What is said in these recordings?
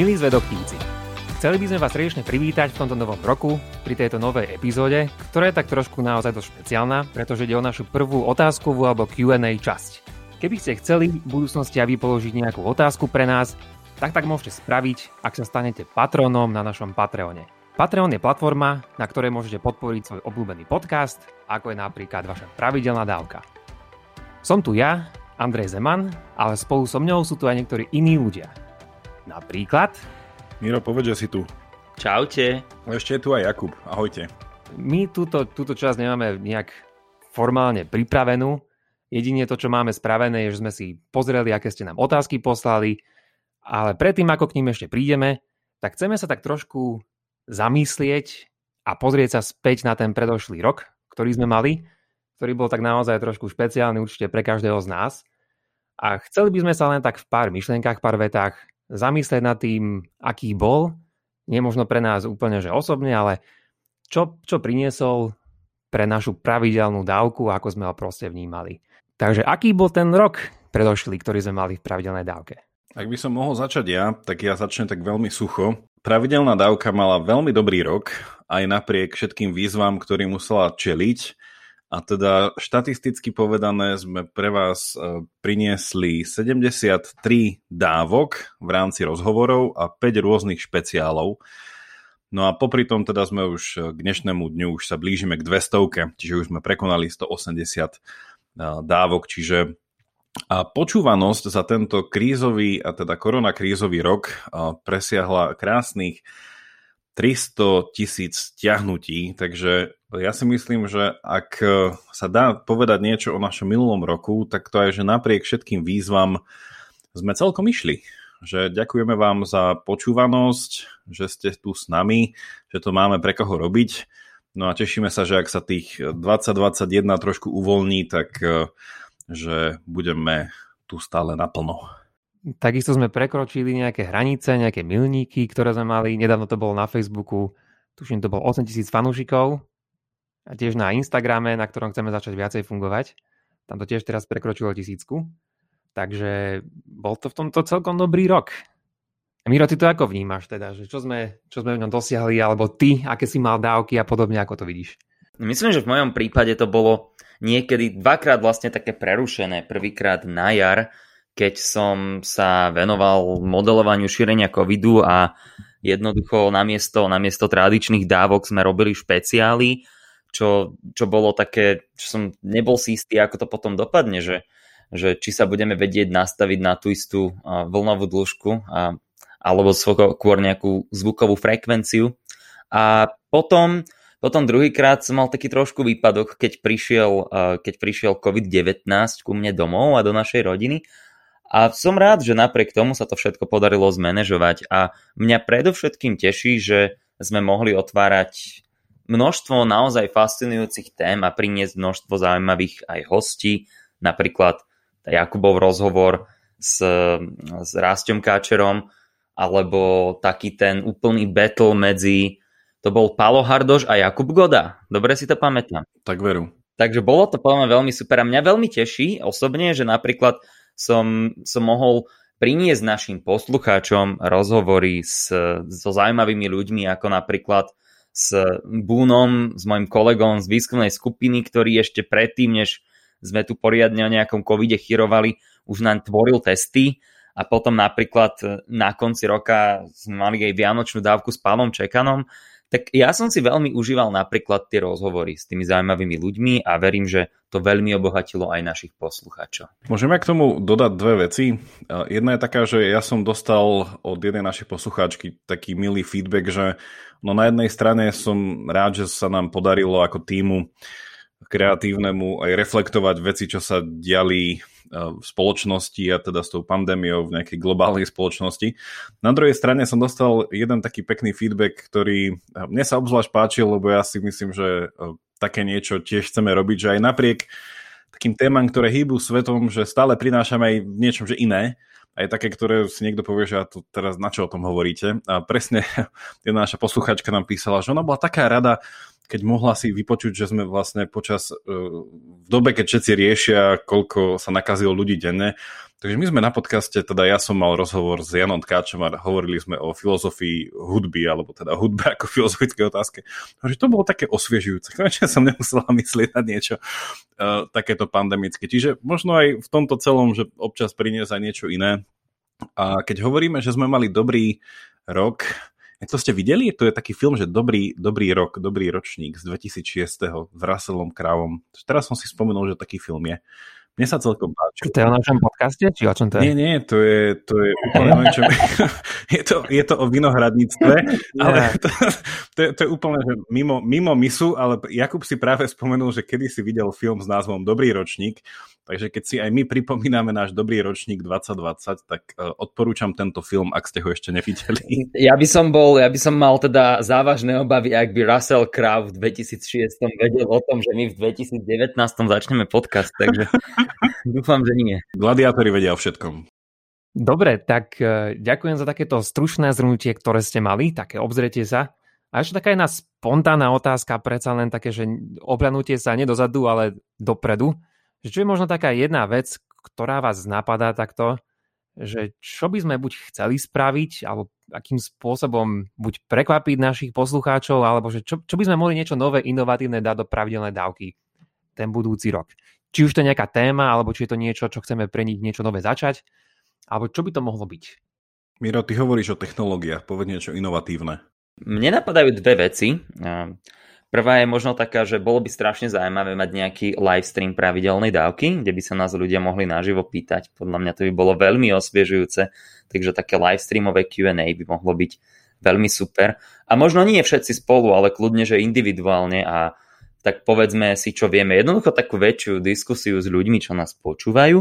Milí zvedoktíci, chceli by sme vás srdečne privítať v tomto novom roku pri tejto novej epizóde, ktorá je tak trošku naozaj dosť špeciálna, pretože ide o našu prvú otázkovú alebo Q&A časť. Keby ste chceli v budúcnosti aby položiť nejakú otázku pre nás, tak tak môžete spraviť, ak sa stanete patronom na našom Patreone. Patreon je platforma, na ktorej môžete podporiť svoj obľúbený podcast, ako je napríklad vaša pravidelná dávka. Som tu ja, Andrej Zeman, ale spolu so mňou sú tu aj niektorí iní ľudia. Napríklad... Miro, povedz, že si tu. Čaute. Ešte je tu aj Jakub. Ahojte. My túto, túto časť nemáme nejak formálne pripravenú. Jedine to, čo máme spravené, je, že sme si pozreli, aké ste nám otázky poslali, ale predtým, ako k ním ešte prídeme, tak chceme sa tak trošku zamyslieť a pozrieť sa späť na ten predošlý rok, ktorý sme mali, ktorý bol tak naozaj trošku špeciálny určite pre každého z nás. A chceli by sme sa len tak v pár myšlenkách, pár vetách zamyslieť nad tým, aký bol, nie možno pre nás úplne, že osobne, ale čo, čo priniesol pre našu pravidelnú dávku, ako sme ho proste vnímali. Takže aký bol ten rok predošlý, ktorý sme mali v pravidelnej dávke? Ak by som mohol začať ja, tak ja začnem tak veľmi sucho. Pravidelná dávka mala veľmi dobrý rok, aj napriek všetkým výzvam, ktorým musela čeliť. A teda štatisticky povedané sme pre vás e, priniesli 73 dávok v rámci rozhovorov a 5 rôznych špeciálov. No a popri tom teda sme už e, k dnešnému dňu už sa blížime k 200, čiže už sme prekonali 180 e, dávok, čiže a počúvanosť za tento krízový a teda koronakrízový rok presiahla krásnych 300 tisíc stiahnutí, takže ja si myslím, že ak e, sa dá povedať niečo o našom minulom roku, tak to je, že napriek všetkým výzvam sme celkom išli. Že ďakujeme vám za počúvanosť, že ste tu s nami, že to máme pre koho robiť. No a tešíme sa, že ak sa tých 2021 trošku uvoľní, tak e, že budeme tu stále naplno. Takisto sme prekročili nejaké hranice, nejaké milníky, ktoré sme mali. Nedávno to bolo na Facebooku, tuším, to bolo 8 tisíc fanúšikov. A tiež na Instagrame, na ktorom chceme začať viacej fungovať. Tam to tiež teraz prekročilo tisícku. Takže bol to v tomto celkom dobrý rok. Miro, ty to ako vnímaš teda? Že čo, sme, čo sme v ňom dosiahli, alebo ty, aké si mal dávky a podobne, ako to vidíš? Myslím, že v mojom prípade to bolo niekedy dvakrát vlastne také prerušené. Prvýkrát na jar, keď som sa venoval modelovaniu šírenia covidu a jednoducho namiesto, namiesto tradičných dávok sme robili špeciály, čo, čo bolo také, čo som nebol si istý, ako to potom dopadne, že, že či sa budeme vedieť nastaviť na tú istú vlnovú dĺžku a, alebo skôr nejakú zvukovú frekvenciu. A potom, potom druhýkrát som mal taký trošku výpadok, keď prišiel, keď prišiel COVID-19 ku mne domov a do našej rodiny a som rád, že napriek tomu sa to všetko podarilo zmanéžovať a mňa predovšetkým teší, že sme mohli otvárať množstvo naozaj fascinujúcich tém a priniesť množstvo zaujímavých aj hostí, napríklad Jakubov rozhovor s, s Rásťom Káčerom, alebo taký ten úplný battle medzi, to bol Palo Hardoš a Jakub Goda. Dobre si to pamätám. Tak veru. Takže bolo to podľa veľmi super a mňa veľmi teší osobne, že napríklad som, som mohol priniesť našim poslucháčom rozhovory s, so zaujímavými ľuďmi, ako napríklad s Búnom, s mojim kolegom z výskumnej skupiny, ktorý ešte predtým, než sme tu poriadne o nejakom covide chyrovali, už nám tvoril testy. A potom napríklad na konci roka sme mali aj vianočnú dávku s Pavlom Čekanom tak ja som si veľmi užíval napríklad tie rozhovory s tými zaujímavými ľuďmi a verím, že to veľmi obohatilo aj našich poslucháčov. Môžeme k tomu dodať dve veci. Jedna je taká, že ja som dostal od jednej našej poslucháčky taký milý feedback, že no na jednej strane som rád, že sa nám podarilo ako týmu kreatívnemu aj reflektovať veci, čo sa diali v spoločnosti a teda s tou pandémiou v nejakej globálnej spoločnosti. Na druhej strane som dostal jeden taký pekný feedback, ktorý mne sa obzvlášť páčil, lebo ja si myslím, že také niečo tiež chceme robiť, že aj napriek takým témam, ktoré hýbu svetom, že stále prinášame aj niečom, že iné, aj také, ktoré si niekto povie, že ja to teraz na čo o tom hovoríte. A presne jedna naša posluchačka nám písala, že ona bola taká rada, keď mohla si vypočuť, že sme vlastne počas, v dobe, keď všetci riešia, koľko sa nakazilo ľudí denne, Takže my sme na podcaste, teda ja som mal rozhovor s Janom Tkáčom a hovorili sme o filozofii hudby, alebo teda hudbe ako filozofické otázke. Takže to bolo také osviežujúce. Konečne som nemusela myslieť na niečo uh, takéto pandemické. Čiže možno aj v tomto celom, že občas priniesť aj niečo iné. A keď hovoríme, že sme mali dobrý rok, to ste videli? To je taký film, že dobrý, dobrý rok, dobrý ročník z 2006. s Russellom Krávom. Teraz som si spomenul, že taký film je. Mne sa celkom páči. To je o našom podcaste? Či o čom to je? Nie, nie, to je, to je úplne o niečom. je, to, je to o vinohradníctve, ale to, to, je, to je úplne že mimo, mimo misu, ale Jakub si práve spomenul, že kedy si videl film s názvom Dobrý ročník Takže keď si aj my pripomíname náš dobrý ročník 2020, tak e, odporúčam tento film, ak ste ho ešte nevideli. Ja by som bol, ja by som mal teda závažné obavy, ak by Russell Crowe v 2006 vedel o tom, že my v 2019 začneme podcast, takže dúfam, že nie. Gladiátori vedia o všetkom. Dobre, tak e, ďakujem za takéto stručné zhrnutie, ktoré ste mali, také obzretie sa. A ešte taká jedna spontánna otázka, predsa len také, že obľanutie sa nedozadu, ale dopredu že čo je možno taká jedna vec, ktorá vás napadá takto, že čo by sme buď chceli spraviť, alebo akým spôsobom buď prekvapiť našich poslucháčov, alebo že čo, čo by sme mohli niečo nové, inovatívne dať do pravidelnej dávky ten budúci rok. Či už to je nejaká téma, alebo či je to niečo, čo chceme pre nich niečo nové začať, alebo čo by to mohlo byť. Miro, ty hovoríš o technológiách, povedz niečo inovatívne. Mne napadajú dve veci. Prvá je možno taká, že bolo by strašne zaujímavé mať nejaký live stream pravidelnej dávky, kde by sa nás ľudia mohli naživo pýtať. Podľa mňa to by bolo veľmi osviežujúce, takže také live streamové Q&A by mohlo byť veľmi super. A možno nie všetci spolu, ale kľudne, že individuálne a tak povedzme si, čo vieme. Jednoducho takú väčšiu diskusiu s ľuďmi, čo nás počúvajú.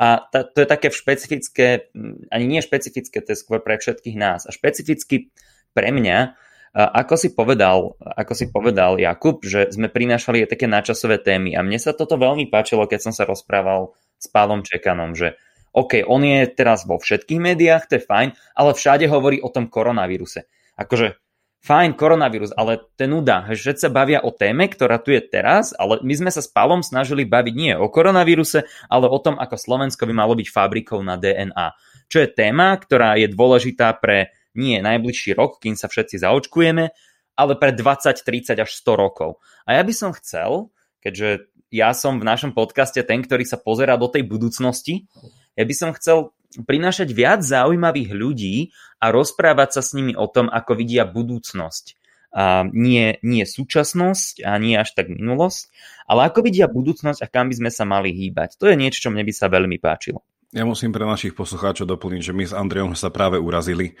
A to je také špecifické, ani nie špecifické, to je skôr pre všetkých nás. A špecificky pre mňa, ako si povedal, ako si povedal Jakub, že sme prinášali aj také načasové témy a mne sa toto veľmi páčilo, keď som sa rozprával s Pálom Čekanom, že OK, on je teraz vo všetkých médiách, to je fajn, ale všade hovorí o tom koronavíruse. Akože fajn, koronavírus, ale ten nuda, že sa bavia o téme, ktorá tu je teraz, ale my sme sa s Pálom snažili baviť nie o koronavíruse, ale o tom, ako Slovensko by malo byť fabrikou na DNA. Čo je téma, ktorá je dôležitá pre nie najbližší rok, kým sa všetci zaočkujeme, ale pre 20, 30 až 100 rokov. A ja by som chcel, keďže ja som v našom podcaste ten, ktorý sa pozera do tej budúcnosti, ja by som chcel prinášať viac zaujímavých ľudí a rozprávať sa s nimi o tom, ako vidia budúcnosť. A nie, nie súčasnosť a nie až tak minulosť, ale ako vidia budúcnosť a kam by sme sa mali hýbať. To je niečo, čo mne by sa veľmi páčilo. Ja musím pre našich poslucháčov doplniť, že my s Andrejom sa práve urazili.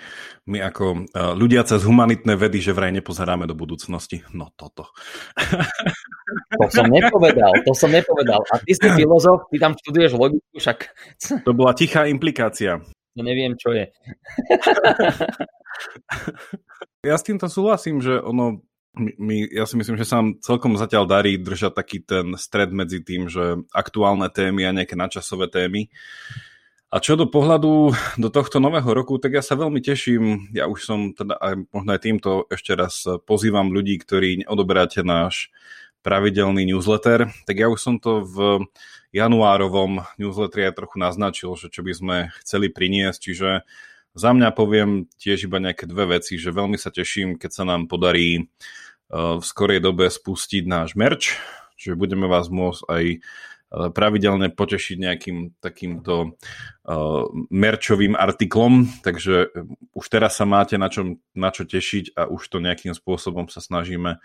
My ako e, ľudia cez humanitné vedy, že vraj nepozeráme do budúcnosti. No toto. To som nepovedal, to som nepovedal. A ty si filozof, ty tam študuješ logiku, však... To bola tichá implikácia. To neviem, čo je. Ja s týmto súhlasím, že ono my, ja si myslím, že sa nám celkom zatiaľ darí držať taký ten stred medzi tým, že aktuálne témy a nejaké nadčasové témy. A čo do pohľadu do tohto nového roku, tak ja sa veľmi teším, ja už som teda aj možno aj týmto ešte raz pozývam ľudí, ktorí neodoberáte náš pravidelný newsletter, tak ja už som to v januárovom newsletteri aj trochu naznačil, že čo by sme chceli priniesť, čiže za mňa poviem tiež iba nejaké dve veci, že veľmi sa teším, keď sa nám podarí v skorej dobe spustiť náš merch, že budeme vás môcť aj eh, pravidelne potešiť nejakým takýmto uh, merčovým artiklom, takže už teraz sa máte na, čo, na čo tešiť a už to nejakým spôsobom sa snažíme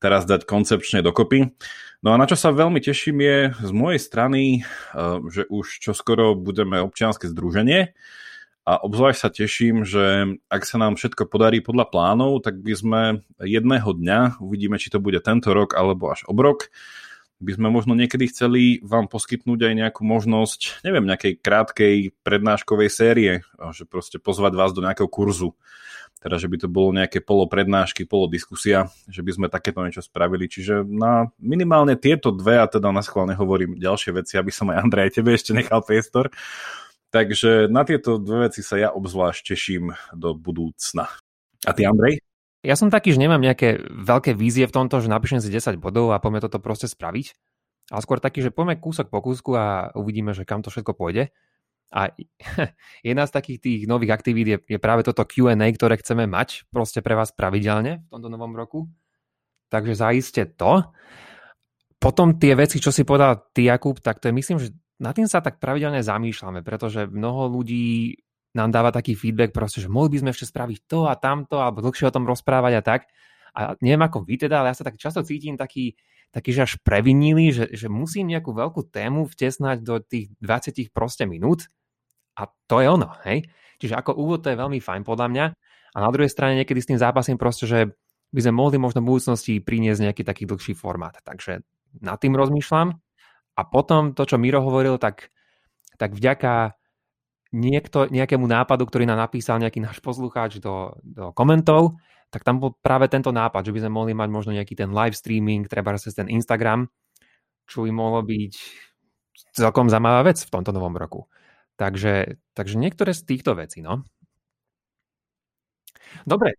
teraz dať koncepčne dokopy. No a na čo sa veľmi teším je z mojej strany, uh, že už čoskoro budeme občianske združenie, a obzvlášť sa teším, že ak sa nám všetko podarí podľa plánov, tak by sme jedného dňa, uvidíme, či to bude tento rok alebo až obrok, by sme možno niekedy chceli vám poskytnúť aj nejakú možnosť, neviem, nejakej krátkej prednáškovej série, že proste pozvať vás do nejakého kurzu. Teda, že by to bolo nejaké polo prednášky, polo diskusia, že by sme takéto niečo spravili. Čiže na minimálne tieto dve, a teda na schválne hovorím ďalšie veci, aby som aj Andrej tebe ešte nechal priestor, Takže na tieto dve veci sa ja obzvlášť teším do budúcna. A ty, Andrej? ja som taký, že nemám nejaké veľké vízie v tomto, že napíšem si 10 bodov a poďme toto proste spraviť. Ale skôr taký, že poďme kúsok po kúsku a uvidíme, že kam to všetko pôjde. A jedna z takých tých nových aktivít je, je práve toto Q&A, ktoré chceme mať proste pre vás pravidelne v tomto novom roku. Takže zaiste to. Potom tie veci, čo si povedal ty, Jakub, tak to je myslím, že na tým sa tak pravidelne zamýšľame, pretože mnoho ľudí nám dáva taký feedback proste, že mohli by sme ešte spraviť to a tamto, alebo dlhšie o tom rozprávať a tak. A neviem ako vy teda, ale ja sa tak často cítim taký, taký že až previnili, že, že musím nejakú veľkú tému vtesnať do tých 20 proste minút a to je ono, hej. Čiže ako úvod to je veľmi fajn podľa mňa a na druhej strane niekedy s tým zápasím proste, že by sme mohli možno v budúcnosti priniesť nejaký taký dlhší formát. Takže nad tým rozmýšľam. A potom to, čo Miro hovoril, tak, tak vďaka niekto, nejakému nápadu, ktorý nám napísal nejaký náš poslucháč do, do komentov, tak tam bol práve tento nápad, že by sme mohli mať možno nejaký ten live streaming, treba cez ten Instagram, čo by mohlo byť celkom zaujímavá vec v tomto novom roku. Takže, takže niektoré z týchto vecí, no. Dobre,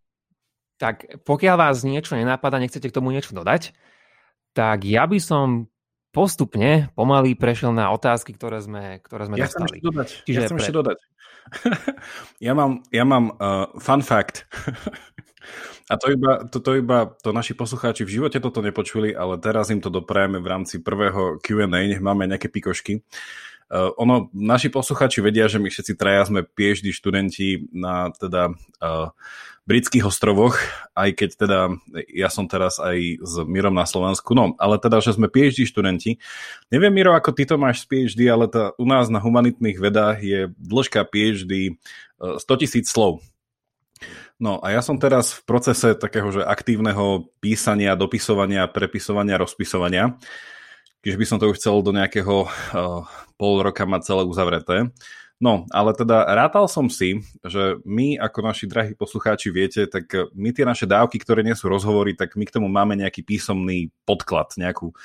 tak pokiaľ vás niečo nenápada, nechcete k tomu niečo dodať, tak ja by som postupne pomaly prešiel na otázky, ktoré sme, ktoré sme ja dostali. Chcem dodať. Čiže ja chcem pre... ešte dodať. ja mám, ja mám uh, fun fact. A to iba, to, to iba to naši poslucháči v živote toto nepočuli, ale teraz im to doprajeme v rámci prvého Q&A, nech máme nejaké pikošky. Uh, ono, naši poslucháči vedia, že my všetci traja sme PhD študenti na teda uh, britských ostrovoch, aj keď teda ja som teraz aj s Mirom na Slovensku, no ale teda, že sme PhD študenti. Neviem, Miro, ako ty to máš z PhD, ale tá, u nás na humanitných vedách je dĺžka PhD 100 e, tisíc slov. No a ja som teraz v procese takého, že aktívneho písania, dopisovania, prepisovania, rozpisovania. Čiže by som to už chcel do nejakého uh, pol roka mať celé uzavreté. No, ale teda rátal som si, že my ako naši drahí poslucháči viete, tak my tie naše dávky, ktoré nie sú rozhovory, tak my k tomu máme nejaký písomný podklad, nejakú,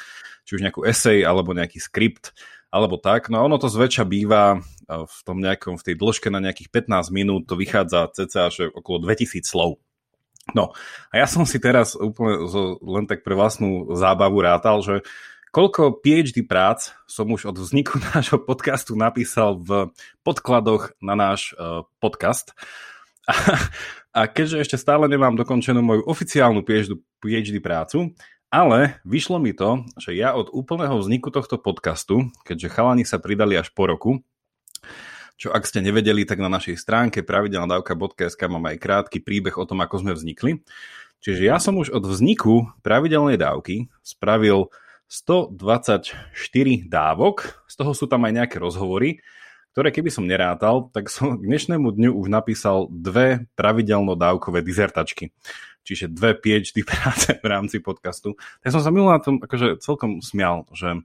či už nejakú esej alebo nejaký skript alebo tak. No a ono to zväčša býva v tom nejakom, v tej dĺžke na nejakých 15 minút, to vychádza cca že okolo 2000 slov. No a ja som si teraz úplne len tak pre vlastnú zábavu rátal, že Koľko PhD prác som už od vzniku nášho podcastu napísal v podkladoch na náš uh, podcast. A, a keďže ešte stále nemám dokončenú moju oficiálnu PhD, PhD prácu, ale vyšlo mi to, že ja od úplného vzniku tohto podcastu, keďže chalani sa pridali až po roku, čo ak ste nevedeli, tak na našej stránke pravidelnadavka.sk mám aj krátky príbeh o tom, ako sme vznikli. Čiže ja som už od vzniku pravidelnej dávky spravil 124 dávok, z toho sú tam aj nejaké rozhovory, ktoré keby som nerátal, tak som k dnešnému dňu už napísal dve pravidelno dávkové dizertačky. Čiže dve PhD práce v rámci podcastu. Tak som sa minul na tom akože celkom smial, že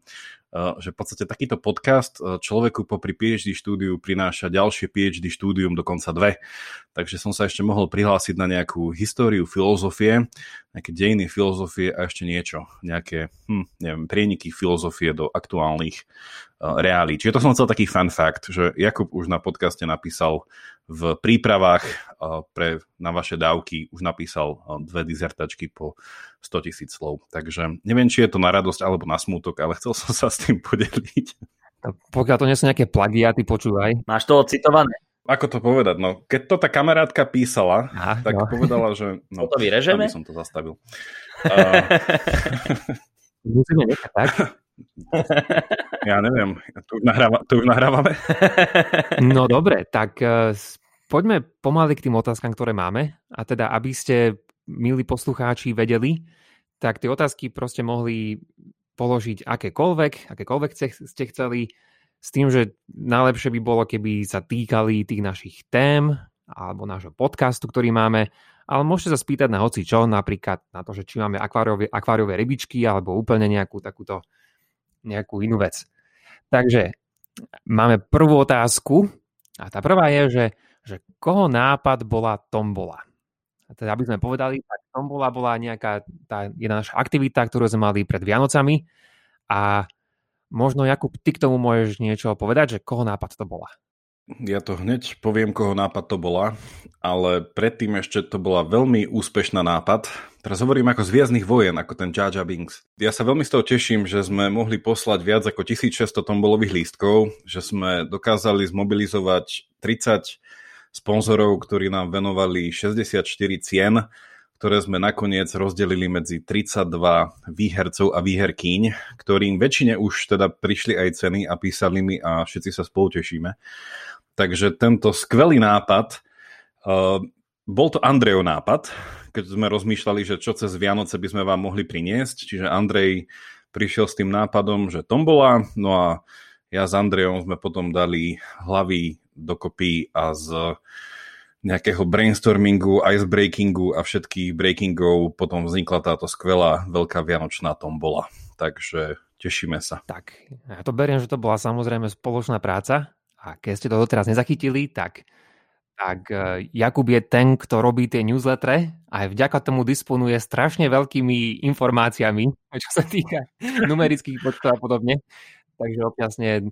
že v podstate takýto podcast eh, človeku popri PhD štúdiu prináša ďalšie PhD štúdium, dokonca dve. Takže som sa ešte mohol prihlásiť na nejakú históriu filozofie, nejaké dejiny filozofie a ešte niečo, nejaké, hm, neviem, prieniky filozofie do aktuálnych uh, reálí. Čiže to som chcel taký fun fact, že Jakub už na podcaste napísal v prípravách pre, na vaše dávky už napísal dve dizertačky po 100 tisíc slov. Takže neviem, či je to na radosť alebo na smútok, ale chcel som sa s tým podeliť. Pokiaľ to nie sú nejaké plagiaty, počúvaj. Máš to ocitované? Ako to povedať? No, keď to tá kamarátka písala, Aha, tak no. povedala, že... No, to vyrežeme? som to zastavil. Uh... Musíme nechať tak. Ja neviem, tu už, nahráva, tu už nahrávame. No dobre, tak uh, poďme pomaly k tým otázkam, ktoré máme. A teda, aby ste, milí poslucháči, vedeli, tak tie otázky proste mohli položiť akékoľvek, akékoľvek ste chceli, s tým, že najlepšie by bolo, keby sa týkali tých našich tém alebo nášho podcastu, ktorý máme, ale môžete sa spýtať na hoci čo, napríklad na to, že či máme akváriové, akváriové rybičky alebo úplne nejakú takúto nejakú inú vec. Takže máme prvú otázku a tá prvá je, že, že koho nápad bola tombola? A teda, aby sme povedali, tak tombola bola nejaká tá jedna naša aktivita, ktorú sme mali pred Vianocami a možno, Jakub, ty k tomu môžeš niečo povedať, že koho nápad to bola? Ja to hneď poviem, koho nápad to bola, ale predtým ešte to bola veľmi úspešná nápad. Teraz hovorím ako z Viazných vojen, ako ten Jar Binks. Ja sa veľmi z toho teším, že sme mohli poslať viac ako 1600 tombolových lístkov, že sme dokázali zmobilizovať 30 sponzorov, ktorí nám venovali 64 cien, ktoré sme nakoniec rozdelili medzi 32 výhercov a výherkyň, ktorým väčšine už teda prišli aj ceny a písali mi a všetci sa spolu tešíme. Takže tento skvelý nápad, uh, bol to Andrejov nápad, keď sme rozmýšľali, že čo cez Vianoce by sme vám mohli priniesť. Čiže Andrej prišiel s tým nápadom, že tombola, no a ja s Andrejom sme potom dali hlavy dokopy a z nejakého brainstormingu, icebreakingu a všetkých breakingov potom vznikla táto skvelá veľká vianočná tombola. Takže tešíme sa. Tak, ja to beriem, že to bola samozrejme spoločná práca a keď ste to doteraz nezachytili, tak tak e, Jakub je ten, kto robí tie newslettere a aj vďaka tomu disponuje strašne veľkými informáciami, čo sa týka numerických počtov a podobne. Takže občasne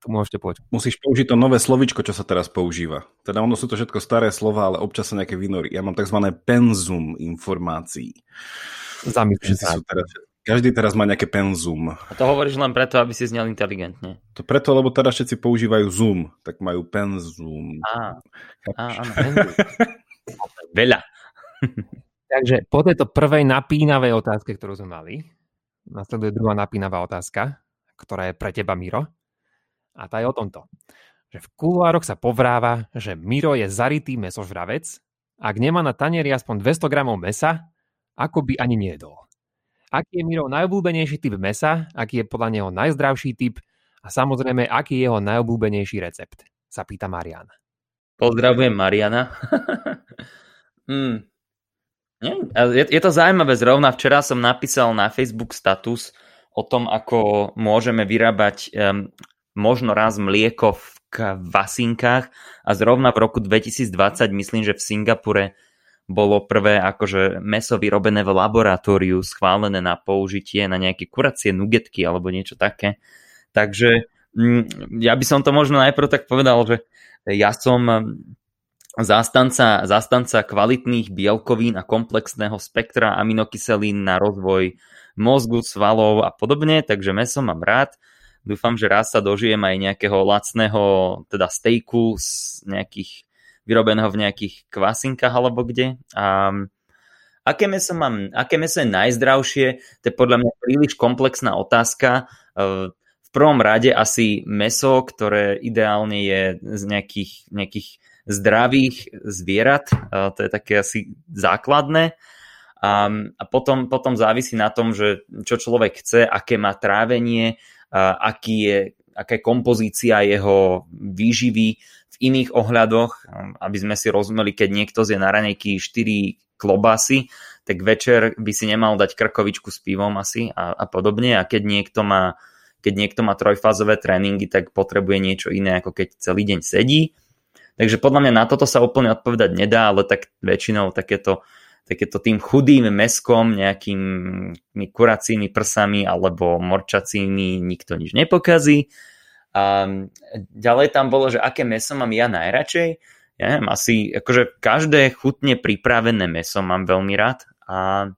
to môžete počuť. Musíš použiť to nové slovičko, čo sa teraz používa. Teda ono sú to všetko staré slova, ale občas sa nejaké vynorí. Ja mám tzv. penzum informácií. Zamyslím sa. Teraz, každý teraz má nejaké penzum. A to hovoríš len preto, aby si znel inteligentne. To preto, lebo teraz všetci používajú Zoom, tak majú penzum. Á, á áno, Veľa. Takže po tejto prvej napínavej otázke, ktorú sme mali, nasleduje druhá napínavá otázka, ktorá je pre teba, Miro. A tá je o tomto. Že v kuluároch sa povráva, že Miro je zarytý mesožravec, ak nemá na tanieri aspoň 200 gramov mesa, ako by ani nejedol. Aký je Miro najobľúbenejší typ mesa, aký je podľa neho najzdravší typ a samozrejme, aký je jeho najobľúbenejší recept, sa pýta Mariana. Pozdravujem Mariana. hmm. je, je to zaujímavé, zrovna včera som napísal na Facebook status o tom, ako môžeme vyrábať um, možno raz mlieko v kvasinkách a zrovna v roku 2020 myslím, že v Singapure bolo prvé akože meso vyrobené v laboratóriu, schválené na použitie na nejaké kuracie nugetky alebo niečo také. Takže mm, ja by som to možno najprv tak povedal, že ja som zástanca, zástanca kvalitných bielkovín a komplexného spektra aminokyselín na rozvoj mozgu, svalov a podobne, takže meso mám rád. Dúfam, že raz sa dožijem aj nejakého lacného teda stejku z nejakých vyrobeného v nejakých kvasinkách alebo kde. A aké meso, mám, aké meso je najzdravšie? To je podľa mňa príliš komplexná otázka. E, v prvom rade asi meso, ktoré ideálne je z nejakých, nejakých zdravých zvierat. E, to je také asi základné. A, a potom, potom závisí na tom, že čo človek chce, aké má trávenie, aký je, aká je kompozícia jeho výživy, v iných ohľadoch, aby sme si rozumeli, keď niekto zje na ranejky 4 klobásy, tak večer by si nemal dať krkovičku s pivom asi a, a podobne. A keď niekto má keď niekto má trojfázové tréningy, tak potrebuje niečo iné, ako keď celý deň sedí. Takže podľa mňa na toto sa úplne odpovedať nedá, ale tak väčšinou takéto, takéto tým chudým meskom, nejakými kuracími prsami alebo morčacími nikto nič nepokazí. A ďalej tam bolo, že aké meso mám ja najradšej. Ja neviem, asi akože každé chutne pripravené meso mám veľmi rád. A,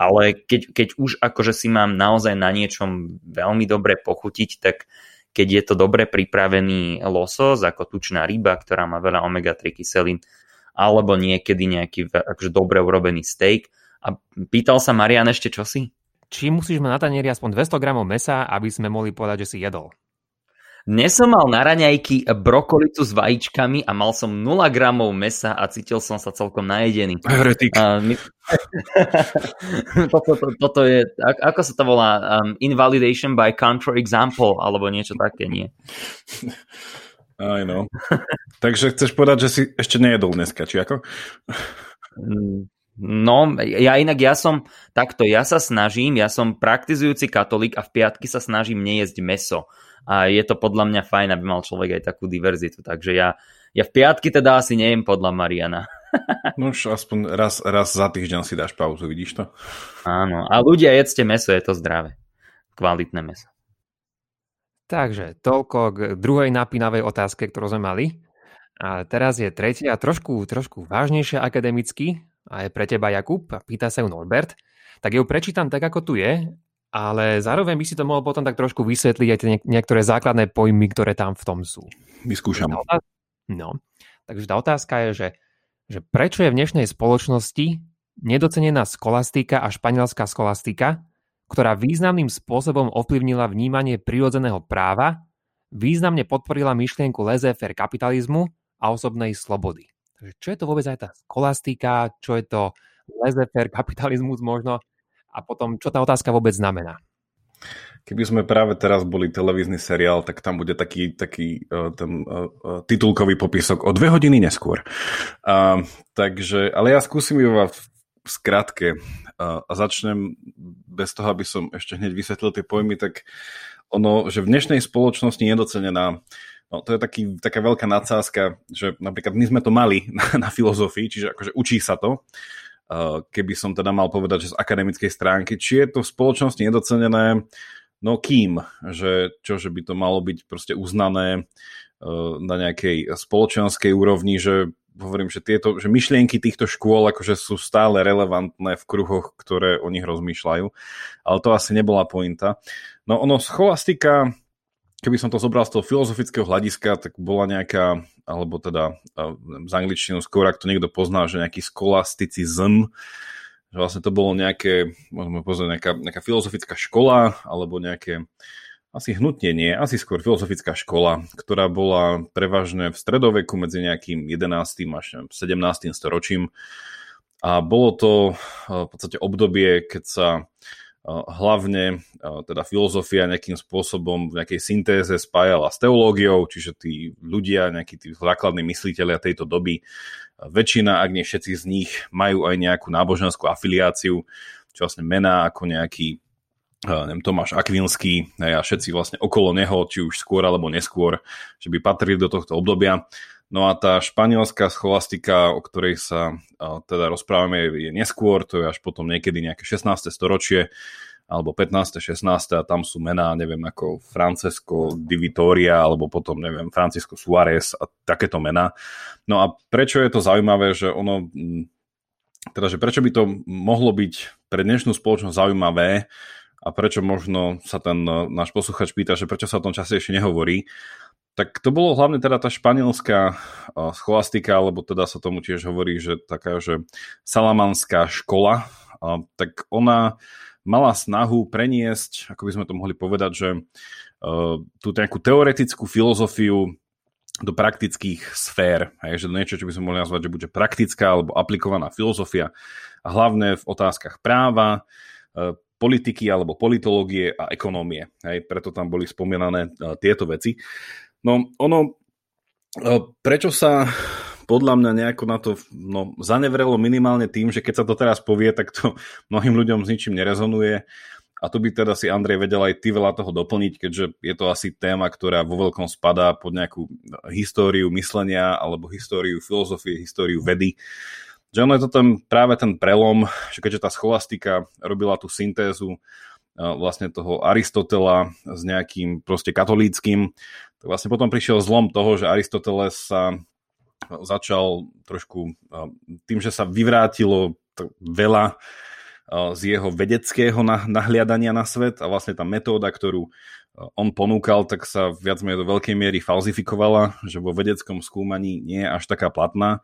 ale keď, keď už akože si mám naozaj na niečom veľmi dobre pochutiť, tak keď je to dobre pripravený losos, ako tučná ryba, ktorá má veľa omega-3 kyselín, alebo niekedy nejaký akože dobre urobený steak. A pýtal sa Marian ešte čosi? Či musíš mať na tanieri aspoň 200 gramov mesa, aby sme mohli povedať, že si jedol? Dnes som mal na raňajky brokolicu s vajíčkami a mal som 0 gramov mesa a cítil som sa celkom najedený. Heretik. my... toto, to, toto je, ako sa to volá? Um, invalidation by counter example, alebo niečo také, nie? Aj no. Takže chceš povedať, že si ešte nejedol dneska, či ako? Mm, no, ja inak, ja som takto, ja sa snažím, ja som praktizujúci katolík a v piatky sa snažím nejesť meso a je to podľa mňa fajn, aby mal človek aj takú diverzitu. Takže ja, ja v piatky teda asi nejem podľa Mariana. no už aspoň raz, raz za týždeň si dáš pauzu, vidíš to? Áno, a ľudia jedzte meso, je to zdravé. Kvalitné meso. Takže toľko k druhej napínavej otázke, ktorú sme mali. A teraz je tretia, trošku, trošku vážnejšia akademicky, a je pre teba Jakub, a pýta sa ju Norbert. Tak ju prečítam tak, ako tu je, ale zároveň by si to mohol potom tak trošku vysvetliť aj tie niektoré základné pojmy, ktoré tam v tom sú. Vyskúšam. No, takže tá otázka je, že, že prečo je v dnešnej spoločnosti nedocenená skolastika a španielská skolastika, ktorá významným spôsobom ovplyvnila vnímanie prirodzeného práva, významne podporila myšlienku laissez-faire kapitalizmu a osobnej slobody. Takže čo je to vôbec aj tá skolastika, čo je to laissez-faire kapitalizmus možno a potom čo tá otázka vôbec znamená. Keby sme práve teraz boli televízny seriál, tak tam bude taký, taký uh, ten uh, titulkový popisok o dve hodiny neskôr. Uh, takže, ale ja skúsim ju v skratke a začnem bez toho, aby som ešte hneď vysvetlil tie pojmy, tak ono, že v dnešnej spoločnosti nedocenená No, to je taký, taká veľká nadsázka, že napríklad my sme to mali na, na filozofii, čiže akože učí sa to, keby som teda mal povedať, že z akademickej stránky, či je to v spoločnosti nedocenené, no kým, že čo, že by to malo byť proste uznané na nejakej spoločenskej úrovni, že hovorím, že tieto, že myšlienky týchto škôl akože sú stále relevantné v kruhoch, ktoré o nich rozmýšľajú, ale to asi nebola pointa. No ono, scholastika, keby som to zobral z toho filozofického hľadiska, tak bola nejaká, alebo teda z angličtinu skôr, ak to niekto pozná, že nejaký skolasticizm, že vlastne to bolo nejaké, môžeme pozrieť, nejaká, nejaká filozofická škola, alebo nejaké asi hnutne nie, asi skôr filozofická škola, ktorá bola prevažne v stredoveku medzi nejakým 11. až 17. storočím. A bolo to v podstate obdobie, keď sa hlavne teda filozofia nejakým spôsobom v nejakej syntéze spájala s teológiou, čiže tí ľudia, nejakí tí základní mysliteľia tejto doby, väčšina, ak nie všetci z nich, majú aj nejakú náboženskú afiliáciu, čo vlastne mená ako nejaký neviem, Tomáš Akvinský a všetci vlastne okolo neho, či už skôr alebo neskôr, že by patrili do tohto obdobia. No a tá španielská scholastika, o ktorej sa teda rozprávame, je neskôr, to je až potom niekedy nejaké 16. storočie, alebo 15. 16. a tam sú mená, neviem, ako Francesco di Vittoria, alebo potom, neviem, Francisco Suárez a takéto mená. No a prečo je to zaujímavé, že ono, teda, že prečo by to mohlo byť pre dnešnú spoločnosť zaujímavé, a prečo možno sa ten e, náš posluchač pýta, že prečo sa o tom častejšie nehovorí, tak to bolo hlavne teda tá španielská e, scholastika, alebo teda sa tomu tiež hovorí, že taká, že salamanská škola, tak ona mala snahu preniesť, ako by sme to mohli povedať, že e, tú nejakú teoretickú filozofiu do praktických sfér. Hej, že niečo, čo by sme mohli nazvať, že bude praktická alebo aplikovaná filozofia a hlavne v otázkach práva, politiky alebo politológie a ekonómie. Hej, preto tam boli spomínané uh, tieto veci. No ono, uh, prečo sa podľa mňa nejako na to no, zanevrelo minimálne tým, že keď sa to teraz povie, tak to mnohým ľuďom s ničím nerezonuje. A tu by teda si Andrej vedel aj ty veľa toho doplniť, keďže je to asi téma, ktorá vo veľkom spadá pod nejakú históriu myslenia alebo históriu filozofie, históriu vedy. Že ono je to ten, práve ten prelom, že keďže tá scholastika robila tú syntézu vlastne toho Aristotela s nejakým proste katolíckým, tak vlastne potom prišiel zlom toho, že Aristoteles sa začal trošku tým, že sa vyvrátilo veľa z jeho vedeckého nahliadania na svet a vlastne tá metóda, ktorú on ponúkal, tak sa viac menej do veľkej miery falzifikovala, že vo vedeckom skúmaní nie je až taká platná.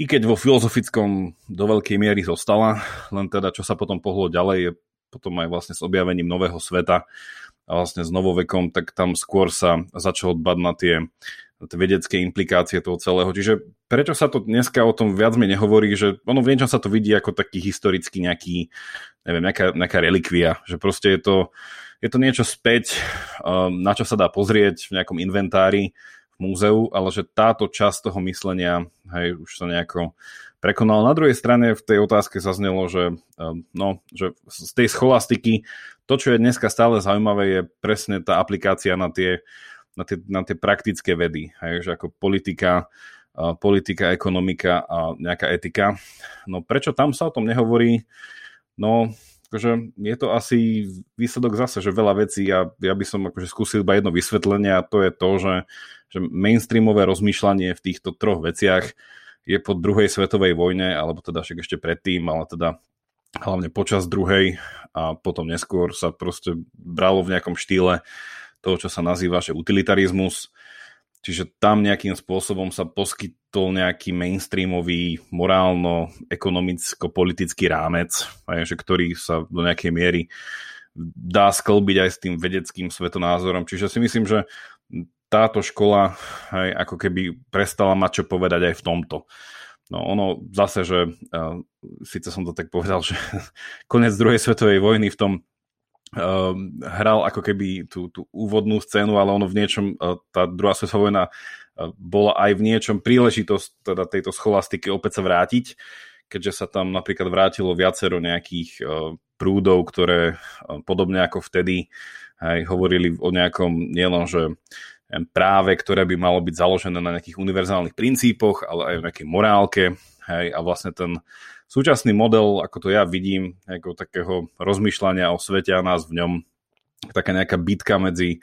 I keď vo filozofickom do veľkej miery zostala, len teda čo sa potom pohlo ďalej je potom aj vlastne s objavením nového sveta a vlastne s novovekom, tak tam skôr sa začalo dbať na tie, na tie vedecké implikácie toho celého. Čiže prečo sa to dneska o tom viac mi nehovorí, že ono v niečom sa to vidí ako taký historický nejaký, neviem, nejaká, nejaká relikvia, že proste je to, je to niečo späť, um, na čo sa dá pozrieť v nejakom inventári, múzeu, ale že táto časť toho myslenia hej, už sa nejako prekonala. Na druhej strane v tej otázke zaznelo, že, ehm, no, že z tej scholastiky to, čo je dneska stále zaujímavé, je presne tá aplikácia na tie, na tie, na tie praktické vedy, hej, že ako politika, politika, ekonomika a nejaká etika. No prečo tam sa o tom nehovorí? No akože je to asi výsledok zase, že veľa vecí a ja by som akože skúsil iba jedno vysvetlenie a to je to, že, že mainstreamové rozmýšľanie v týchto troch veciach je po druhej svetovej vojne, alebo teda však ešte predtým, ale teda hlavne počas druhej a potom neskôr sa proste bralo v nejakom štýle toho, čo sa nazýva, že utilitarizmus, Čiže tam nejakým spôsobom sa poskytol nejaký mainstreamový morálno-ekonomicko-politický rámec, že ktorý sa do nejakej miery dá sklbiť aj s tým vedeckým svetonázorom. Čiže si myslím, že táto škola aj ako keby prestala mať čo povedať aj v tomto. No ono zase, že uh, síce som to tak povedal, že konec druhej svetovej vojny v tom uh, hral ako keby tú, tú úvodnú scénu, ale ono v niečom, uh, tá druhá svetová vojna uh, bola aj v niečom príležitosť teda tejto scholastiky opäť sa vrátiť, keďže sa tam napríklad vrátilo viacero nejakých uh, prúdov, ktoré uh, podobne ako vtedy aj hovorili o nejakom nielen, že práve, ktoré by malo byť založené na nejakých univerzálnych princípoch, ale aj o nejakej morálke. Hej, a vlastne ten súčasný model, ako to ja vidím, ako takého rozmýšľania o svete a nás v ňom, taká nejaká bitka medzi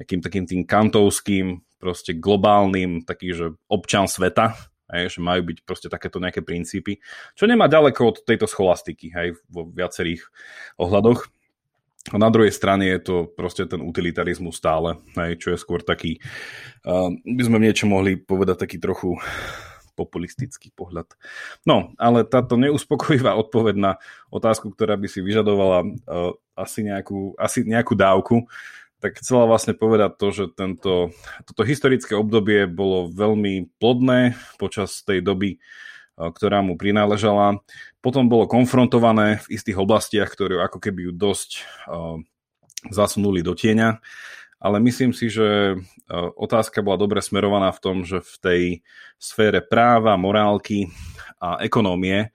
nejakým takým tým kantovským, proste globálnym, taký, že občan sveta, hej, že majú byť proste takéto nejaké princípy, čo nemá ďaleko od tejto scholastiky, hej, vo viacerých ohľadoch. A na druhej strane je to proste ten utilitarizmus stále, hej, čo je skôr taký, uh, by sme niečo mohli povedať taký trochu populistický pohľad. No, ale táto neuspokojivá odpoveď na otázku, ktorá by si vyžadovala uh, asi, nejakú, asi nejakú dávku, tak chcela vlastne povedať to, že tento, toto historické obdobie bolo veľmi plodné počas tej doby, ktorá mu prináležala. Potom bolo konfrontované v istých oblastiach, ktoré ako keby ju dosť uh, zasunuli do tieňa ale myslím si, že e, otázka bola dobre smerovaná v tom, že v tej sfére práva, morálky a ekonómie e,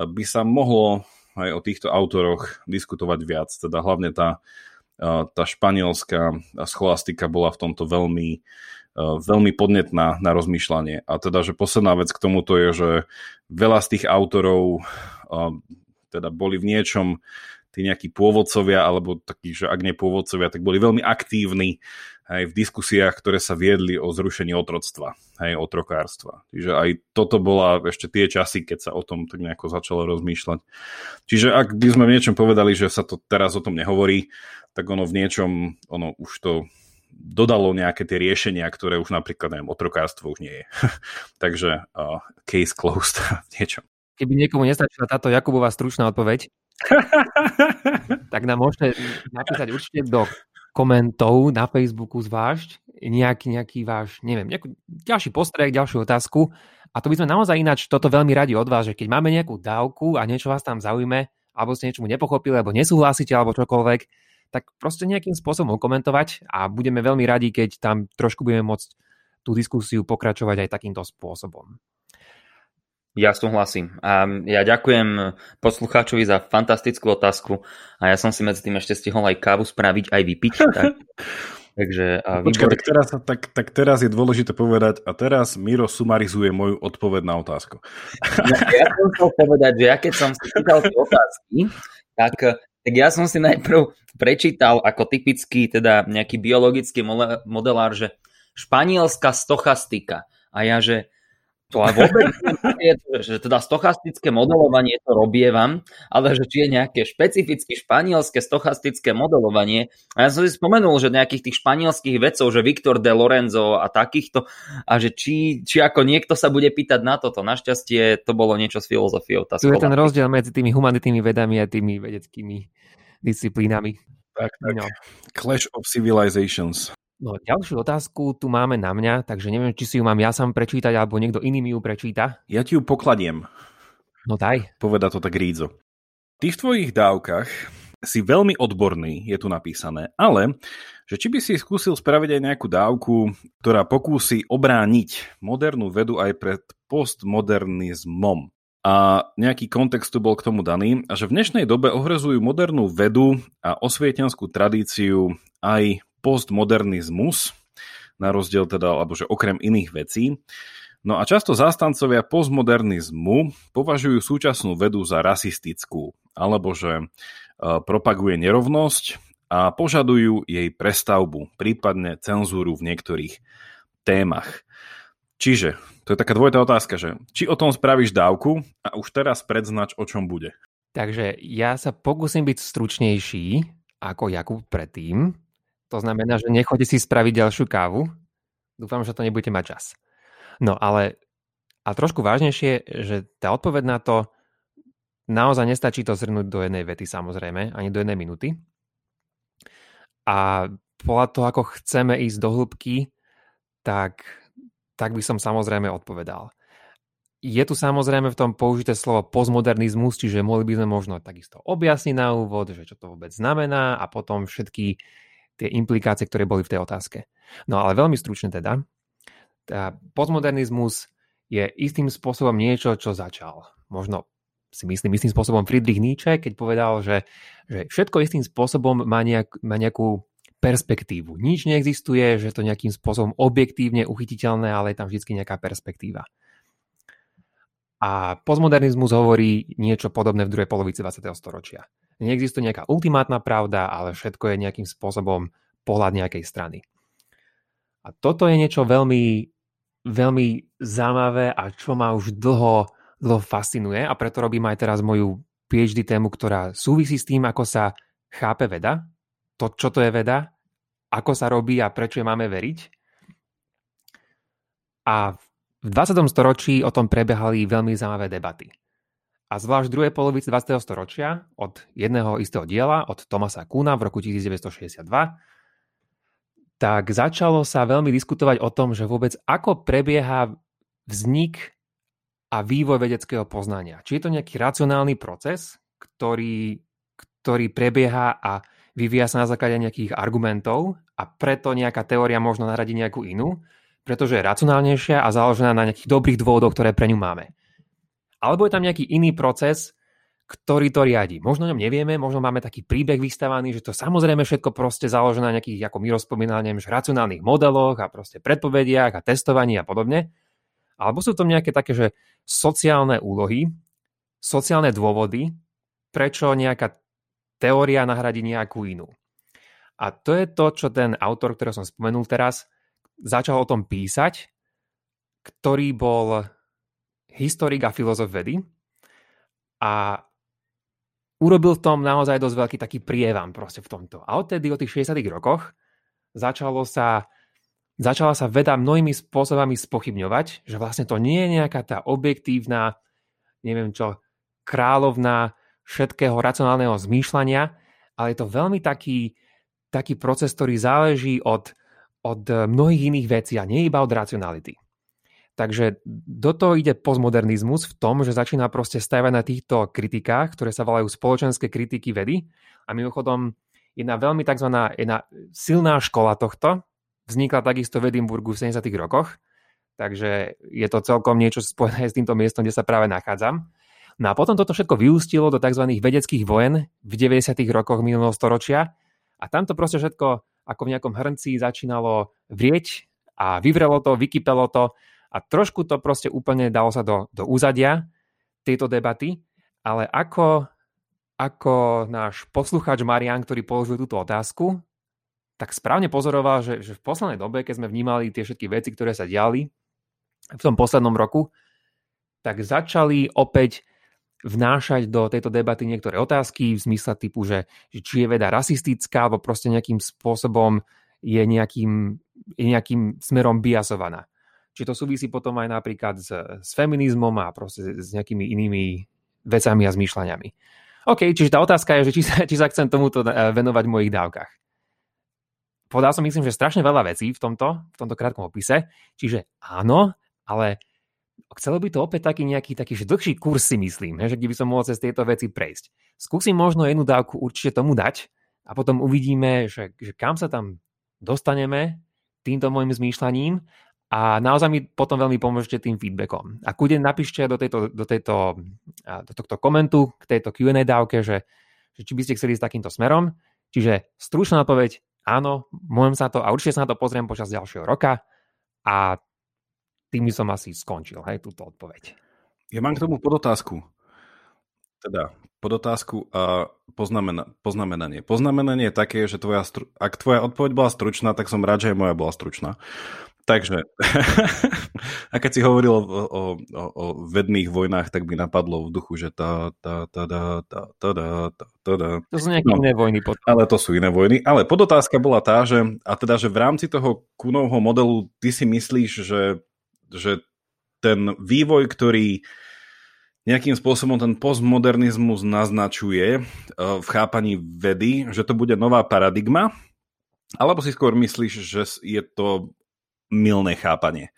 by sa mohlo aj o týchto autoroch diskutovať viac. Teda hlavne tá, e, tá španielská scholastika bola v tomto veľmi, veľmi podnetná na rozmýšľanie. A teda, že posledná vec k tomuto je, že veľa z tých autorov teda boli v niečom tí nejakí pôvodcovia, alebo takí, že ak nie pôvodcovia, tak boli veľmi aktívni aj v diskusiách, ktoré sa viedli o zrušení otroctva, aj otrokárstva. Čiže aj toto bola ešte tie časy, keď sa o tom tak nejako začalo rozmýšľať. Čiže ak by sme v niečom povedali, že sa to teraz o tom nehovorí, tak ono v niečom, ono už to dodalo nejaké tie riešenia, ktoré už napríklad, neviem, otrokárstvo už nie je. Takže uh, case closed v niečom. Keby niekomu nestačila táto Jakubová stručná odpoveď, tak nám môžete napísať určite do komentov na Facebooku zvlášť nejaký, nejaký váš, neviem, nejaký ďalší postreh, ďalšiu otázku. A to by sme naozaj ináč toto veľmi radi od vás, že keď máme nejakú dávku a niečo vás tam zaujme, alebo ste niečomu nepochopili, alebo nesúhlasíte, alebo čokoľvek, tak proste nejakým spôsobom komentovať a budeme veľmi radi, keď tam trošku budeme môcť tú diskusiu pokračovať aj takýmto spôsobom. Ja súhlasím. A ja ďakujem poslucháčovi za fantastickú otázku a ja som si medzi tým ešte stihol aj kávu spraviť, aj vypiť. Tak, takže, a Počkaj, tak teraz, tak, tak teraz je dôležité povedať a teraz Miro sumarizuje moju odpoveď na otázku. Ja, ja som chcel povedať, že ja keď som si čítal tie otázky, tak, tak ja som si najprv prečítal ako typický teda nejaký biologický modelár, že španielská stochastika. A ja, že to aj vôbec že teda stochastické modelovanie to robievam, ale že či je nejaké špecificky španielské stochastické modelovanie. A ja som si spomenul, že nejakých tých španielských vedcov, že Viktor de Lorenzo a takýchto, a že či, či ako niekto sa bude pýtať na toto. Našťastie to bolo niečo s filozofiou. Tá tu je ten rozdiel medzi tými humanitnými vedami a tými vedeckými disciplínami. Tak, tak. No. Clash of Civilizations. No, ďalšiu otázku tu máme na mňa, takže neviem, či si ju mám ja sám prečítať, alebo niekto iný mi ju prečíta. Ja ti ju pokladiem. No daj. Poveda to tak Rídzo. Ty v tvojich dávkach si veľmi odborný, je tu napísané, ale že či by si skúsil spraviť aj nejakú dávku, ktorá pokúsi obrániť modernú vedu aj pred postmodernizmom. A nejaký kontext tu bol k tomu daný, a že v dnešnej dobe ohrozujú modernú vedu a osvietenskú tradíciu aj postmodernizmus, na rozdiel teda, alebo že okrem iných vecí. No a často zástancovia postmodernizmu považujú súčasnú vedu za rasistickú. alebo že propaguje nerovnosť a požadujú jej prestavbu, prípadne cenzúru v niektorých témach. Čiže, to je taká dvojitá otázka, že či o tom spravíš dávku a už teraz predznač, o čom bude. Takže ja sa pokúsim byť stručnejší ako Jakub predtým. To znamená, že nechoďte si spraviť ďalšiu kávu. Dúfam, že to nebudete mať čas. No ale a trošku vážnejšie, že tá odpoveď na to naozaj nestačí to zhrnúť do jednej vety samozrejme, ani do jednej minúty. A podľa toho, ako chceme ísť do hĺbky, tak, tak by som samozrejme odpovedal. Je tu samozrejme v tom použité slovo postmodernizmus, čiže mohli by sme možno takisto objasniť na úvod, že čo to vôbec znamená a potom všetky tie implikácie, ktoré boli v tej otázke. No ale veľmi stručne teda, tá postmodernizmus je istým spôsobom niečo, čo začal. Možno si myslím istým spôsobom Friedrich Nietzsche, keď povedal, že, že všetko istým spôsobom má, nejak, má nejakú perspektívu. Nič neexistuje, že to nejakým spôsobom objektívne uchytiteľné, ale je tam vždy nejaká perspektíva. A postmodernizmus hovorí niečo podobné v druhej polovici 20. storočia. Neexistuje nejaká ultimátna pravda, ale všetko je nejakým spôsobom pohľad nejakej strany. A toto je niečo veľmi, veľmi zaujímavé a čo ma už dlho dlho fascinuje a preto robím aj teraz moju PhD tému, ktorá súvisí s tým, ako sa chápe veda, to, čo to je veda, ako sa robí a prečo je máme veriť. A v 20. storočí o tom prebiehali veľmi zaujímavé debaty. A zvlášť v druhej polovici 20. storočia od jedného istého diela, od Tomasa Kuna v roku 1962, tak začalo sa veľmi diskutovať o tom, že vôbec ako prebieha vznik a vývoj vedeckého poznania. Či je to nejaký racionálny proces, ktorý, ktorý prebieha a vyvíja sa na základe nejakých argumentov a preto nejaká teória možno nahradiť nejakú inú, pretože je racionálnejšia a založená na nejakých dobrých dôvodoch, ktoré pre ňu máme. Alebo je tam nejaký iný proces, ktorý to riadi. Možno o ňom nevieme, možno máme taký príbeh vystavaný, že to samozrejme všetko proste založené na nejakých, ako my rozpomínali, racionálnych modeloch a proste predpovediach a testovaní a podobne. Alebo sú to nejaké také, že sociálne úlohy, sociálne dôvody, prečo nejaká teória nahradí nejakú inú. A to je to, čo ten autor, ktorý som spomenul teraz, začal o tom písať, ktorý bol historik a filozof vedy a urobil v tom naozaj dosť veľký taký prievan proste v tomto. A odtedy, od tých 60 rokoch, začalo sa začala sa veda mnohými spôsobami spochybňovať, že vlastne to nie je nejaká tá objektívna, neviem čo, kráľovná všetkého racionálneho zmýšľania, ale je to veľmi taký, taký proces, ktorý záleží od, od mnohých iných vecí a nie iba od racionality. Takže do toho ide postmodernizmus v tom, že začína proste stavať na týchto kritikách, ktoré sa volajú spoločenské kritiky vedy. A mimochodom, jedna veľmi tzv. jedna silná škola tohto, Vznikla takisto v Edimburgu v 70. rokoch, takže je to celkom niečo spojené s týmto miestom, kde sa práve nachádzam. No a potom toto všetko vyústilo do tzv. vedeckých vojen v 90. rokoch minulého storočia a tamto proste všetko ako v nejakom hrnci začínalo vrieť a vyvrelo to, vykypelo to a trošku to proste úplne dalo sa do, do úzadia tejto debaty, ale ako, ako náš poslucháč Marian, ktorý položil túto otázku, tak správne pozoroval, že, že v poslednej dobe, keď sme vnímali tie všetky veci, ktoré sa diali v tom poslednom roku, tak začali opäť vnášať do tejto debaty niektoré otázky v zmysle typu, že, že či je veda rasistická, alebo proste nejakým spôsobom je nejakým, je nejakým smerom biasovaná. Či to súvisí potom aj napríklad s, s feminizmom a proste s nejakými inými vecami a zmýšľaniami. OK, čiže tá otázka je, že či sa, či sa chcem tomuto eh, venovať v mojich dávkach povedal som myslím, že strašne veľa vecí v tomto, v tomto krátkom opise, čiže áno, ale chcelo by to opäť taký nejaký taký že dlhší kurz si myslím, že kde by som mohol cez tieto veci prejsť. Skúsim možno jednu dávku určite tomu dať a potom uvidíme, že, že kam sa tam dostaneme týmto môjim zmýšľaním a naozaj mi potom veľmi pomôžete tým feedbackom. A kúde napíšte do, tejto, do, tejto, do tohto komentu k tejto Q&A dávke, že, že či by ste chceli ísť takýmto smerom. Čiže stručná odpoveď, áno, môžem sa to a určite sa na to pozriem počas ďalšieho roka a tým by som asi skončil, hej, túto odpoveď. Ja mám k tomu podotázku. Teda podotázku a poznamena, poznamenanie. Poznamenanie je také, že tvoja, ak tvoja odpoveď bola stručná, tak som rád, že aj moja bola stručná. Takže, a keď si hovoril o, o, o, vedných vojnách, tak by napadlo v duchu, že tá, tá, tá, tá, tá, tá, tá, tá, tá. To sú nejaké no, iné vojny. Potom. Ale to sú iné vojny. Ale podotázka bola tá, že, a teda, že v rámci toho Kunovho modelu ty si myslíš, že, že ten vývoj, ktorý nejakým spôsobom ten postmodernizmus naznačuje uh, v chápaní vedy, že to bude nová paradigma, alebo si skôr myslíš, že je to milné chápanie.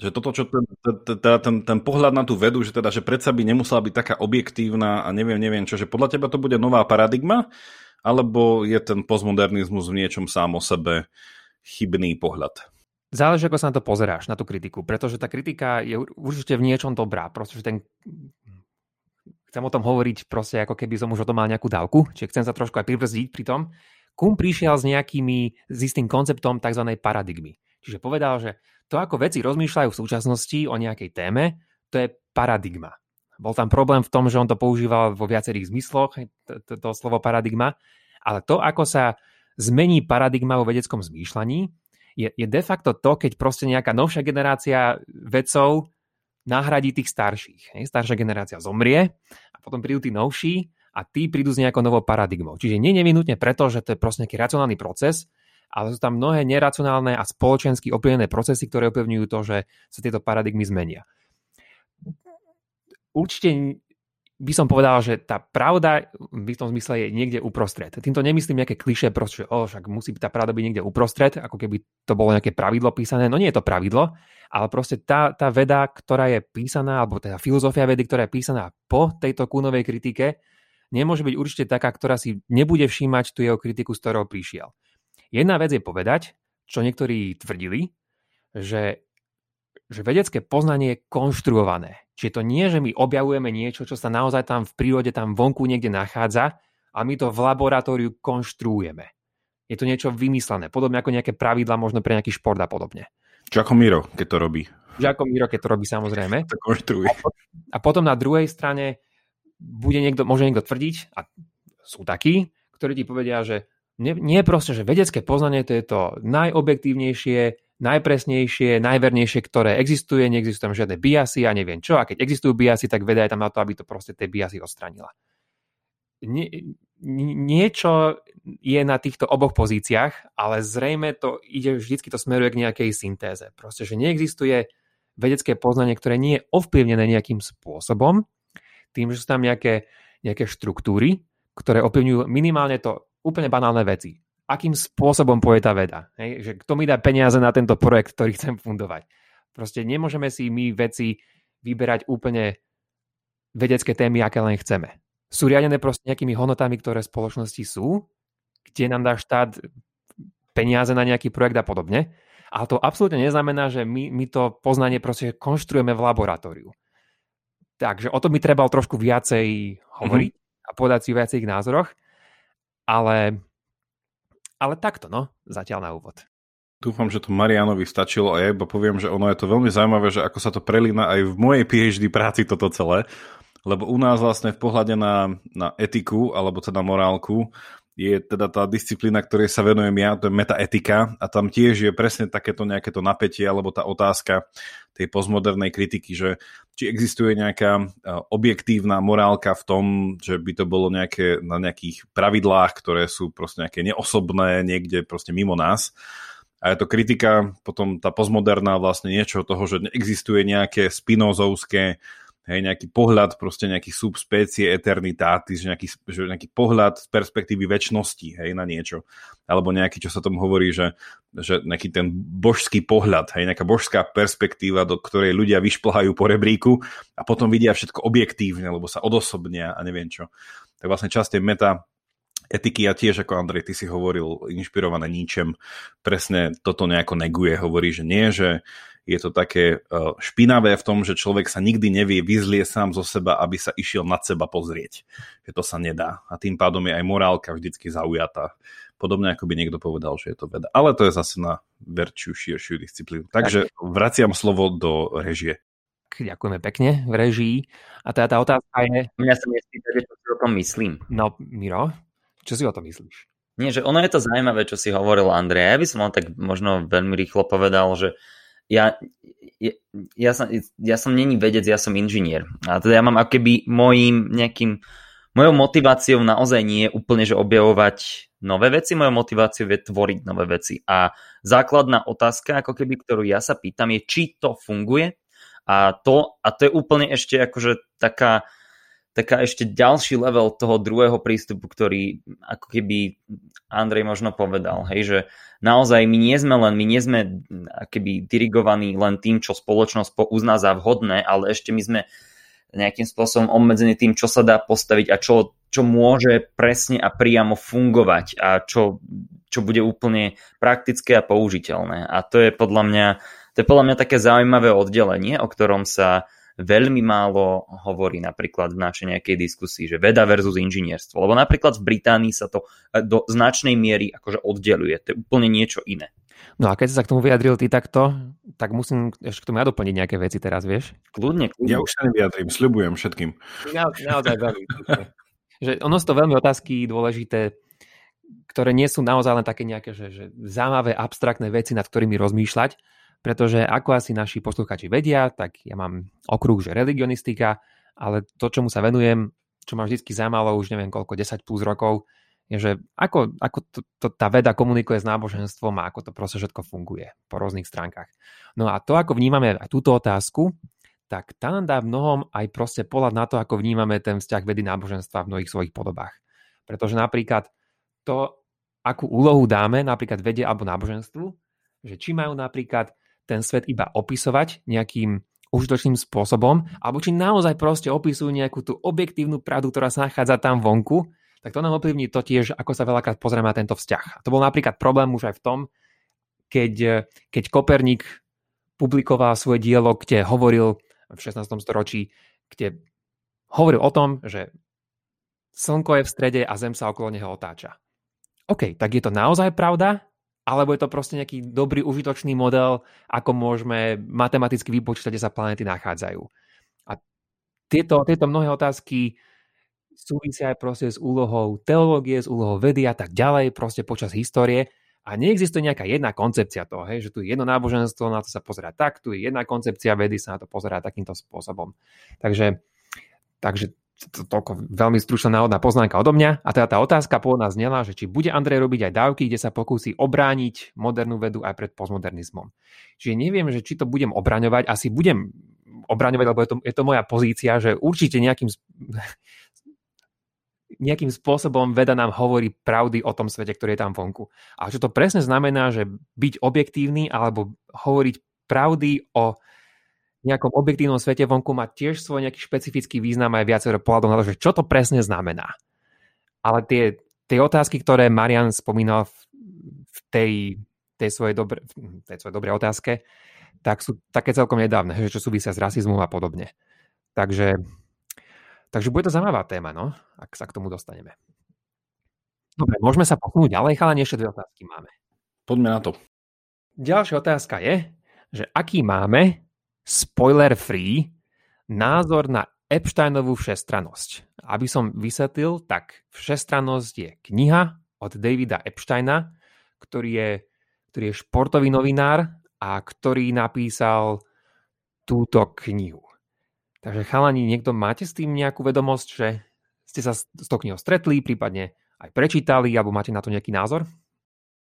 Že toto, čo ten, ten, ten, ten pohľad na tú vedu, že teda, že predsa by nemusela byť taká objektívna a neviem, neviem čo, že podľa teba to bude nová paradigma, alebo je ten postmodernizmus v niečom sám o sebe chybný pohľad? Záleží, ako sa na to pozeráš, na tú kritiku, pretože tá kritika je určite v niečom dobrá, pretože ten chcem o tom hovoriť proste ako keby som už o tom mal nejakú dávku, čiže chcem sa trošku aj pribrzdiť pri tom. Kum prišiel s nejakými, s istým konceptom tzv. paradigmy. Čiže povedal, že to, ako veci rozmýšľajú v súčasnosti o nejakej téme, to je paradigma. Bol tam problém v tom, že on to používal vo viacerých zmysloch, to, to slovo paradigma, ale to, ako sa zmení paradigma vo vedeckom zmýšľaní, je, je de facto to, keď proste nejaká novšia generácia vedcov nahradí tých starších. Staršia generácia zomrie a potom prídu tí novší a tí prídu s nejakou novou paradigmou. Čiže nie nevinutne preto, že to je proste nejaký racionálny proces, ale sú tam mnohé neracionálne a spoločensky ovplyvnené procesy, ktoré ovplyvňujú to, že sa tieto paradigmy zmenia. Určite by som povedal, že tá pravda v tom zmysle je niekde uprostred. Týmto nemyslím nejaké kliše, proste, oh, však musí tá pravda byť niekde uprostred, ako keby to bolo nejaké pravidlo písané. No nie je to pravidlo, ale proste tá, tá veda, ktorá je písaná, alebo teda filozofia vedy, ktorá je písaná po tejto kúnovej kritike, nemôže byť určite taká, ktorá si nebude všímať tú jeho kritiku, z ktorou prišiel. Jedna vec je povedať, čo niektorí tvrdili, že, že vedecké poznanie je konštruované. Čiže to nie, že my objavujeme niečo, čo sa naozaj tam v prírode, tam vonku niekde nachádza a my to v laboratóriu konštruujeme. Je to niečo vymyslené, podobne ako nejaké pravidla možno pre nejaký šport a podobne. Čo ako Miro, keď to robí. Čo ako Miro, keď to robí, samozrejme. To konštruuje. A potom na druhej strane bude niekto, môže niekto tvrdiť, a sú takí, ktorí ti povedia, že nie, nie proste, že vedecké poznanie to je to najobjektívnejšie, najpresnejšie, najvernejšie, ktoré existuje, neexistujú tam žiadne biasy a neviem čo. A keď existujú biasy, tak veda je tam na to, aby to proste tie biasy odstranila. Nie, niečo je na týchto oboch pozíciách, ale zrejme to ide, vždycky to smeruje k nejakej syntéze. Proste, že neexistuje vedecké poznanie, ktoré nie je ovplyvnené nejakým spôsobom, tým, že sú tam nejaké, nejaké štruktúry, ktoré ovplyvňujú minimálne to úplne banálne veci. Akým spôsobom poje tá veda? Hej? Že kto mi dá peniaze na tento projekt, ktorý chcem fundovať? Proste nemôžeme si my veci vyberať úplne vedecké témy, aké len chceme. Sú riadené proste nejakými hodnotami, ktoré spoločnosti sú, kde nám dá štát peniaze na nejaký projekt a podobne. Ale to absolútne neznamená, že my, my to poznanie proste konštruujeme v laboratóriu. Takže o tom by trebal trošku viacej hovoriť mm-hmm. a povedať si viacej ich názoroch. Ale, ale takto, no, zatiaľ na úvod. Dúfam, že to Marianovi stačilo a ja iba poviem, že ono je to veľmi zaujímavé, že ako sa to prelína aj v mojej PhD práci toto celé, lebo u nás vlastne v pohľade na, na etiku, alebo teda morálku, je teda tá disciplína, ktorej sa venujem ja, to je metaetika a tam tiež je presne takéto nejaké to napätie alebo tá otázka tej postmodernej kritiky, že či existuje nejaká e, objektívna morálka v tom, že by to bolo nejaké, na nejakých pravidlách, ktoré sú proste nejaké neosobné, niekde proste mimo nás. A je to kritika, potom tá postmoderná vlastne niečo toho, že neexistuje nejaké spinozovské hej, nejaký pohľad proste nejakých subspécie eternitatis, že nejaký, že nejaký pohľad z perspektívy väčšnosti, hej, na niečo. Alebo nejaký, čo sa tomu hovorí, že, že nejaký ten božský pohľad, hej, nejaká božská perspektíva, do ktorej ľudia vyšplhajú po rebríku a potom vidia všetko objektívne, lebo sa odosobnia a neviem čo. Tak vlastne časť tej meta etiky a tiež, ako Andrej, ty si hovoril, inšpirované ničem, presne toto nejako neguje, hovorí, že nie, že je to také uh, špinavé v tom, že človek sa nikdy nevie vyzlie sám zo seba, aby sa išiel nad seba pozrieť. Že to sa nedá. A tým pádom je aj morálka vždycky zaujatá. Podobne ako by niekto povedal, že je to veda. Ale to je zase na verčiu, širšiu disciplínu. Takže vraciam slovo do režie. ďakujeme pekne v režii. A teda tá otázka je... Mňa sa nespýtate, čo si o tom myslím. No, Miro, čo si o tom myslíš? Nie, že ono je to zaujímavé, čo si hovoril Andrej. Ja by som len tak možno veľmi rýchlo povedal, že ja, ja, ja, som, ja som není vedec, ja som inžinier. A teda ja mám akoby mojím nejakým mojou motiváciou naozaj nie je úplne, že objavovať nové veci, mojou motiváciou je tvoriť nové veci. A základná otázka, ako keby, ktorú ja sa pýtam, je, či to funguje. A to, a to je úplne ešte akože taká, taká ešte ďalší level toho druhého prístupu, ktorý ako keby Andrej možno povedal, hej, že naozaj my nie sme len, my nie sme keby dirigovaní len tým, čo spoločnosť uzná za vhodné, ale ešte my sme nejakým spôsobom obmedzený tým, čo sa dá postaviť a čo, čo môže presne a priamo fungovať a čo, čo bude úplne praktické a použiteľné. A to je podľa mňa, to je podľa mňa také zaujímavé oddelenie, o ktorom sa veľmi málo hovorí napríklad v našej nejakej diskusii, že veda versus inžinierstvo. Lebo napríklad v Británii sa to do značnej miery akože oddeluje. To je úplne niečo iné. No a keď sa k tomu vyjadril ty takto, tak musím ešte k tomu ja doplniť nejaké veci teraz, vieš? Kľudne, kľudne. Ja už sa nevyjadrím, sľubujem všetkým. Na, naozaj veľmi. že ono sú to veľmi otázky dôležité, ktoré nie sú naozaj len také nejaké že, že zaujímavé, abstraktné veci, nad ktorými rozmýšľať, pretože ako asi naši posluchači vedia, tak ja mám okruh, že religionistika, ale to, čomu sa venujem, čo ma vždy zaujímalo už neviem koľko, 10 plus rokov, je, že ako, ako to, to, tá veda komunikuje s náboženstvom a ako to proste všetko funguje po rôznych stránkach. No a to, ako vnímame aj túto otázku, tak tá nám dá v mnohom aj proste pohľad na to, ako vnímame ten vzťah vedy náboženstva v mnohých svojich podobách. Pretože napríklad to, akú úlohu dáme napríklad vede alebo náboženstvu, že či majú napríklad ten svet iba opisovať nejakým užitočným spôsobom, alebo či naozaj proste opisujú nejakú tú objektívnu pravdu, ktorá sa nachádza tam vonku tak to nám ovplyvní to tiež, ako sa veľakrát pozrieme na tento vzťah. A to bol napríklad problém už aj v tom, keď, keď Koperník publikoval svoje dielo, kde hovoril v 16. storočí, kde hovoril o tom, že Slnko je v strede a Zem sa okolo neho otáča. OK, tak je to naozaj pravda? Alebo je to proste nejaký dobrý, užitočný model, ako môžeme matematicky vypočítať, kde sa planéty nachádzajú? A tieto, tieto mnohé otázky súvisia aj proste s úlohou teológie, s úlohou vedy a tak ďalej, proste počas histórie. A neexistuje nejaká jedna koncepcia toho, hej, že tu je jedno náboženstvo, na to sa pozerá tak, tu je jedna koncepcia vedy, sa na to pozerá takýmto spôsobom. Takže, takže to, toľko veľmi stručná náhodná poznámka odo mňa. A teda tá otázka pôvodná znela, že či bude Andrej robiť aj dávky, kde sa pokúsi obrániť modernú vedu aj pred postmodernizmom. Čiže neviem, že či to budem obraňovať, asi budem obraňovať, lebo je to, je to moja pozícia, že určite nejakým nejakým spôsobom veda nám hovorí pravdy o tom svete, ktorý je tam vonku. A čo to presne znamená, že byť objektívny alebo hovoriť pravdy o nejakom objektívnom svete vonku má tiež svoj nejaký špecifický význam aj viacero pohľadov na to, že čo to presne znamená. Ale tie, tie otázky, ktoré Marian spomínal v, v tej, tej, svojej dobre, tej svojej dobrej otázke, tak sú také celkom nedávne, že čo súvisia s rasizmom a podobne. Takže Takže bude to zaujímavá téma, no, ak sa k tomu dostaneme. Dobre, môžeme sa posunúť ďalej, chalani, ešte dve otázky máme. Poďme na to. Ďalšia otázka je, že aký máme spoiler-free názor na Epsteinovú všestranosť. Aby som vysvetlil, tak všestranosť je kniha od Davida Epsteina, ktorý je, ktorý je športový novinár a ktorý napísal túto knihu. Takže chalani, niekto máte s tým nejakú vedomosť, že ste sa s tou knihou stretli, prípadne aj prečítali, alebo máte na to nejaký názor?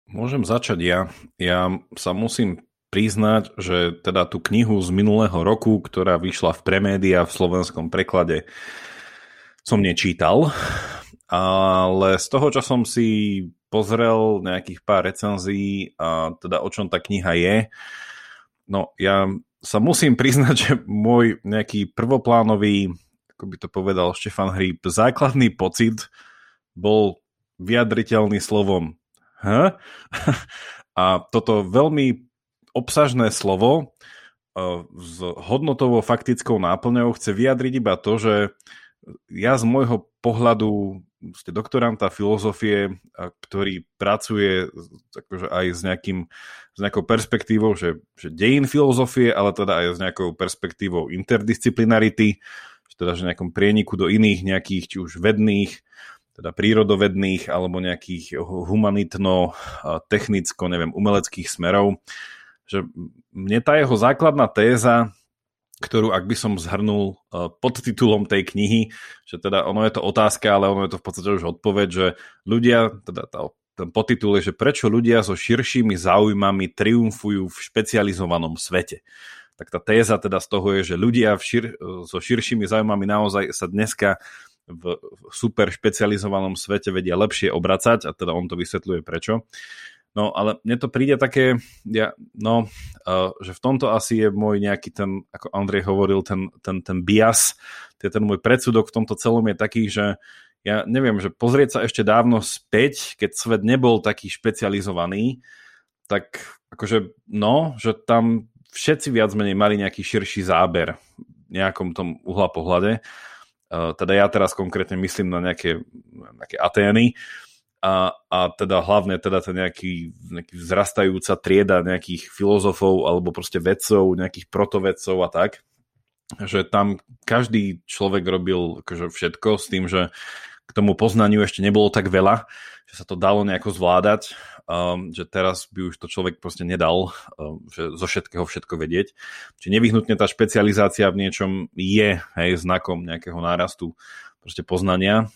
Môžem začať ja. Ja sa musím priznať, že teda tú knihu z minulého roku, ktorá vyšla v premédia v slovenskom preklade, som nečítal, ale z toho, čo som si pozrel nejakých pár recenzií a teda o čom tá kniha je, no ja sa musím priznať, že môj nejaký prvoplánový, ako by to povedal Štefan Hríb, základný pocit bol vyjadriteľný slovom H? A toto veľmi obsažné slovo e, s hodnotovou faktickou náplňou chce vyjadriť iba to, že ja z môjho pohľadu doktoranta filozofie, ktorý pracuje akože aj s, nejakým, s nejakou perspektívou, že, že dejin filozofie, ale teda aj s nejakou perspektívou interdisciplinarity, teda že nejakom prieniku do iných nejakých, či už vedných, teda prírodovedných alebo nejakých humanitno, technicko, neviem, umeleckých smerov. Že mne tá jeho základná téza ktorú ak by som zhrnul uh, pod titulom tej knihy, že teda ono je to otázka, ale ono je to v podstate už odpoveď, že ľudia, teda tá, ten podtitul je, že prečo ľudia so širšími záujmami triumfujú v špecializovanom svete. Tak tá téza teda z toho je, že ľudia v šir, so širšími záujmami naozaj sa dneska v super špecializovanom svete vedia lepšie obracať a teda on to vysvetľuje prečo. No ale mne to príde také, ja, no, uh, že v tomto asi je môj nejaký ten, ako Andrej hovoril, ten, ten, ten bias, ten, ten môj predsudok v tomto celom je taký, že ja neviem, že pozrieť sa ešte dávno späť, keď svet nebol taký špecializovaný, tak akože no, že tam všetci viac menej mali nejaký širší záber v nejakom tom uhla pohľade. Uh, teda ja teraz konkrétne myslím na nejaké, nejaké Atény, a, a teda hlavne teda ten nejaký, nejaký vzrastajúca trieda nejakých filozofov alebo proste vedcov, nejakých protovedcov a tak, že tam každý človek robil akože všetko s tým, že k tomu poznaniu ešte nebolo tak veľa, že sa to dalo nejako zvládať, um, že teraz by už to človek proste nedal, um, že zo všetkého všetko vedieť. Čiže nevyhnutne tá špecializácia v niečom je hej, znakom nejakého nárastu proste poznania.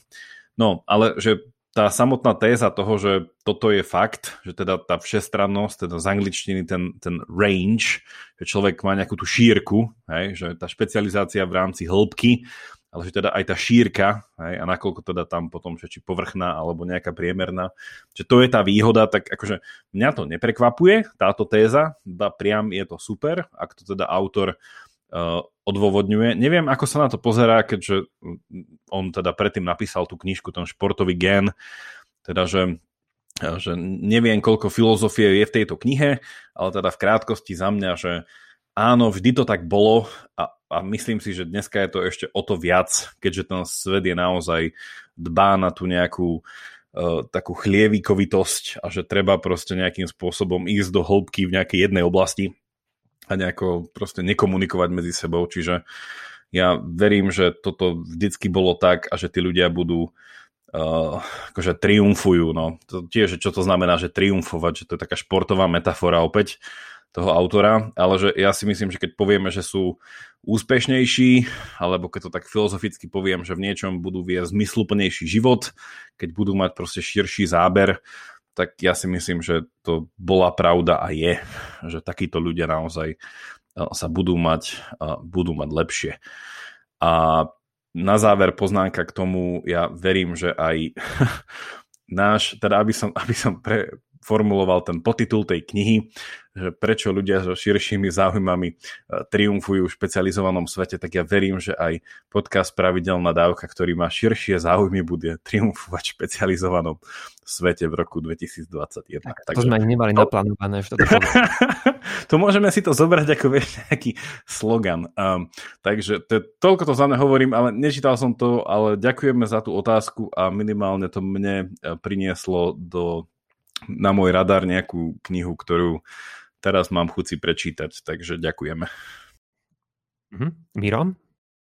No, ale že tá samotná téza toho, že toto je fakt, že teda tá všestrannosť, teda z angličtiny ten, ten range, že človek má nejakú tú šírku, hej, že tá špecializácia v rámci hĺbky, ale že teda aj tá šírka, hej, a nakoľko teda tam potom, že či povrchná alebo nejaká priemerná, že to je tá výhoda, tak akože mňa to neprekvapuje, táto téza, ba priam je to super, ak to teda autor odôvodňuje. Neviem, ako sa na to pozerá, keďže on teda predtým napísal tú knižku, ten športový gen, teda že, že neviem, koľko filozofie je v tejto knihe, ale teda v krátkosti za mňa, že áno, vždy to tak bolo a, a myslím si, že dneska je to ešte o to viac, keďže ten svet je naozaj dbá na tú nejakú uh, takú chlievikovitosť a že treba proste nejakým spôsobom ísť do hĺbky v nejakej jednej oblasti a nejako proste nekomunikovať medzi sebou, čiže ja verím, že toto vždycky bolo tak a že tí ľudia budú uh, akože triumfujú, no. To tiež, čo to znamená, že triumfovať, že to je taká športová metafora opäť toho autora, ale že ja si myslím, že keď povieme, že sú úspešnejší, alebo keď to tak filozoficky poviem, že v niečom budú viesť zmysluplnejší život, keď budú mať proste širší záber, tak ja si myslím, že to bola pravda a je, že takíto ľudia naozaj sa budú mať, budú mať lepšie. A na záver poznámka k tomu, ja verím, že aj náš, teda aby som, aby som pre, formuloval ten potitul tej knihy, že prečo ľudia so širšími záujmami e, triumfujú v špecializovanom svete, tak ja verím, že aj podcast Pravidelná dávka, ktorý má širšie záujmy, bude triumfovať v špecializovanom svete v roku 2021. Tak, Takže... To sme ani nemali to... naplánované. Že to, to môžeme si to zobrať ako vieš, nejaký slogan. Um, takže to, toľko to za mňa hovorím, ale nečítal som to, ale ďakujeme za tú otázku a minimálne to mne e, prinieslo do na môj radar nejakú knihu, ktorú teraz mám chuť si prečítať, takže ďakujeme. Mhm. Miro?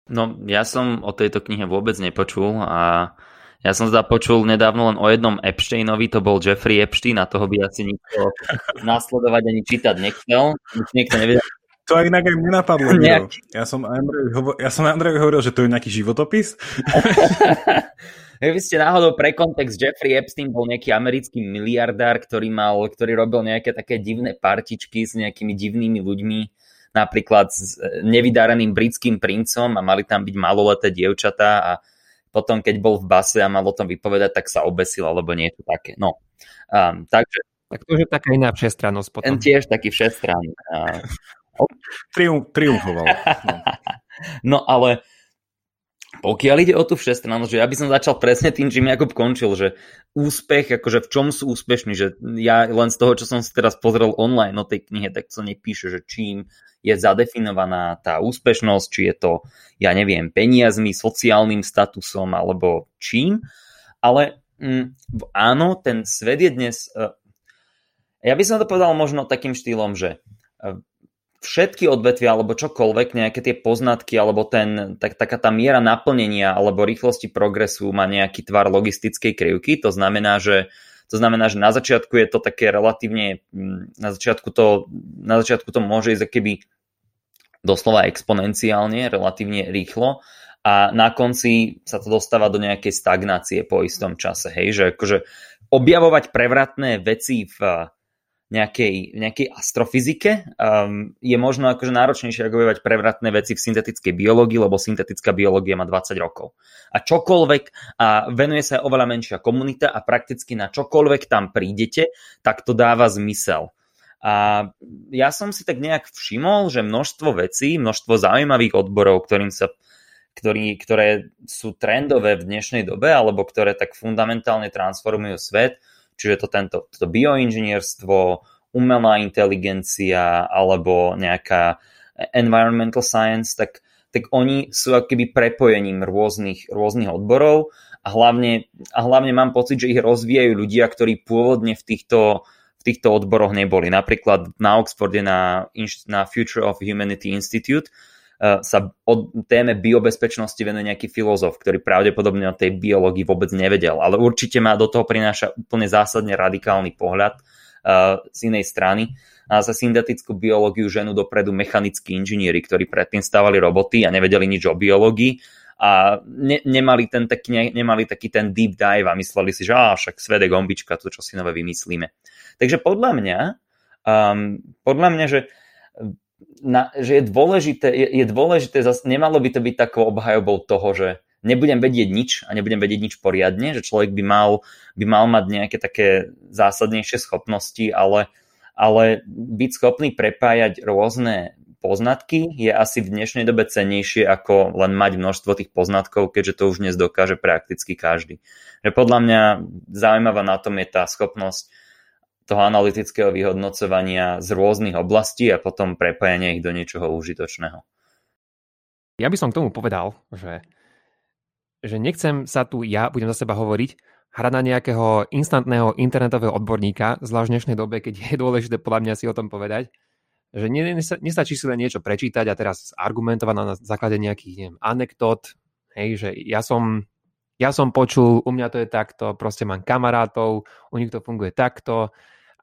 No, ja som o tejto knihe vôbec nepočul a ja som zda počul nedávno len o jednom Epsteinovi, to bol Jeffrey Epstein a toho by asi nikto nasledovať ani čítať nechcel. Nikto nevedel. To aj inak aj mne napadlo. Nejak... Ja som Andrej, ja som Andrej hovoril, že to je nejaký životopis. Vy ste náhodou pre kontext, Jeffrey Epstein bol nejaký americký miliardár, ktorý, mal, ktorý robil nejaké také divné partičky s nejakými divnými ľuďmi, napríklad s e, nevydareným britským princom a mali tam byť maloleté dievčatá a potom, keď bol v base a mal o tom vypovedať, tak sa obesil alebo niečo také. No, um, takže... Tak to už je taká iná všestrannosť potom. Ten tiež taký všestranný. Triumf, triumfoval. No. no ale pokiaľ ide o tú všestrannosť, že ja by som začal presne tým, čím Jakub končil, že úspech, akože v čom sú úspešní, že ja len z toho, čo som si teraz pozrel online o tej knihe, tak to nepíše, že čím je zadefinovaná tá úspešnosť, či je to, ja neviem, peniazmi, sociálnym statusom alebo čím. Ale mm, áno, ten svet je dnes... Uh, ja by som to povedal možno takým štýlom, že uh, všetky odvetvia alebo čokoľvek, nejaké tie poznatky alebo ten, tak, taká tá miera naplnenia alebo rýchlosti progresu má nejaký tvar logistickej krivky. To znamená, že to znamená, že na začiatku je to také relatívne, mm, na začiatku to, na začiatku to môže ísť keby doslova exponenciálne, relatívne rýchlo a na konci sa to dostáva do nejakej stagnácie po istom čase. Hej? Že akože objavovať prevratné veci v nejakej, nejakej astrofyzike um, je možno akože náročnejšie objavovať prevratné veci v syntetickej biológii, lebo syntetická biológia má 20 rokov. A čokoľvek, a venuje sa oveľa menšia komunita a prakticky na čokoľvek tam prídete, tak to dáva zmysel. A ja som si tak nejak všimol, že množstvo vecí, množstvo zaujímavých odborov, ktorým sa ktorý, ktoré sú trendové v dnešnej dobe alebo ktoré tak fundamentálne transformujú svet, čiže to tento to bioinžinierstvo, umelá inteligencia alebo nejaká environmental science, tak, tak oni sú akoby prepojením rôznych, rôznych odborov a hlavne, a hlavne mám pocit, že ich rozvíjajú ľudia, ktorí pôvodne v týchto, v týchto odboroch neboli. Napríklad na Oxforde na, na Future of Humanity Institute sa o téme biobezpečnosti venuje nejaký filozof, ktorý pravdepodobne o tej biológii vôbec nevedel, ale určite má do toho prináša úplne zásadne radikálny pohľad uh, z inej strany. A za syntetickú biológiu ženu dopredu mechanickí inžinieri, ktorí predtým stavali roboty a nevedeli nič o biológii a ne, nemali, ten taký, ne, nemali taký ten deep dive a mysleli si, že á, však svet je gombička, to čo si nové vymyslíme. Takže podľa mňa, um, podľa mňa, že na, že je dôležité, je, je dôležité, zase nemalo by to byť takou obhajobou toho, že nebudem vedieť nič a nebudem vedieť nič poriadne, že človek by mal, by mal mať nejaké také zásadnejšie schopnosti, ale, ale byť schopný prepájať rôzne poznatky je asi v dnešnej dobe cenejšie ako len mať množstvo tých poznatkov, keďže to už dnes dokáže prakticky každý. Že podľa mňa zaujímavá na tom je tá schopnosť toho analytického vyhodnocovania z rôznych oblastí a potom prepájanie ich do niečoho užitočného. Ja by som k tomu povedal, že, že nechcem sa tu, ja budem za seba hovoriť, hrať na nejakého instantného internetového odborníka, zvlášť v dnešnej dobe, keď je dôležité podľa mňa si o tom povedať, že nestačí si len niečo prečítať a teraz argumentovať na základe nejakých neviem, anekdot, hej, že ja som, ja som počul, u mňa to je takto, proste mám kamarátov, u nich to funguje takto,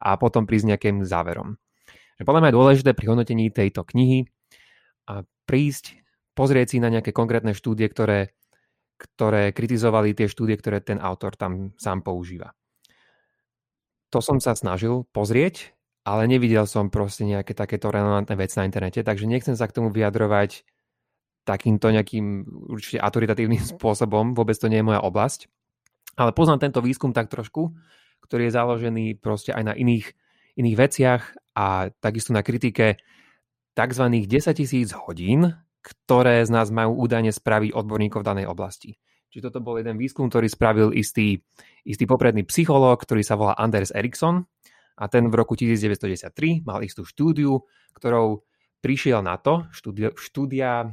a potom prísť nejakým záverom. Podľa mňa je dôležité pri hodnotení tejto knihy a prísť, pozrieť si na nejaké konkrétne štúdie, ktoré, ktoré kritizovali tie štúdie, ktoré ten autor tam sám používa. To som sa snažil pozrieť, ale nevidel som proste nejaké takéto relevantné veci na internete, takže nechcem sa k tomu vyjadrovať takýmto nejakým určite autoritatívnym spôsobom, vôbec to nie je moja oblasť. Ale poznám tento výskum tak trošku ktorý je založený proste aj na iných, iných veciach a takisto na kritike tzv. 10 tisíc hodín, ktoré z nás majú údajne spraviť odborníkov v danej oblasti. Čiže toto bol jeden výskum, ktorý spravil istý, istý popredný psychológ, ktorý sa volá Anders Eriksson a ten v roku 1993 mal istú štúdiu, ktorou prišiel na to, štúdia, štúdia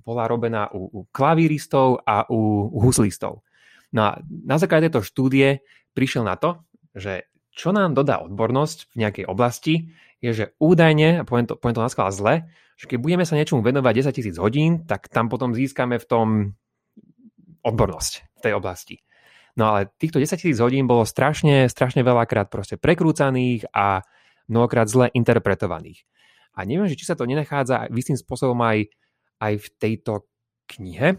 bola robená u, u klavíristov a u, u huslistov. No a na základe tejto štúdie prišiel na to, že čo nám dodá odbornosť v nejakej oblasti, je, že údajne, a poviem to, poviem to na skala zle, že keď budeme sa niečomu venovať 10 tisíc hodín, tak tam potom získame v tom odbornosť v tej oblasti. No ale týchto 10 tisíc hodín bolo strašne, strašne veľakrát proste prekrúcaných a mnohokrát zle interpretovaných. A neviem, že či sa to nenachádza istým spôsobom aj, aj v tejto knihe.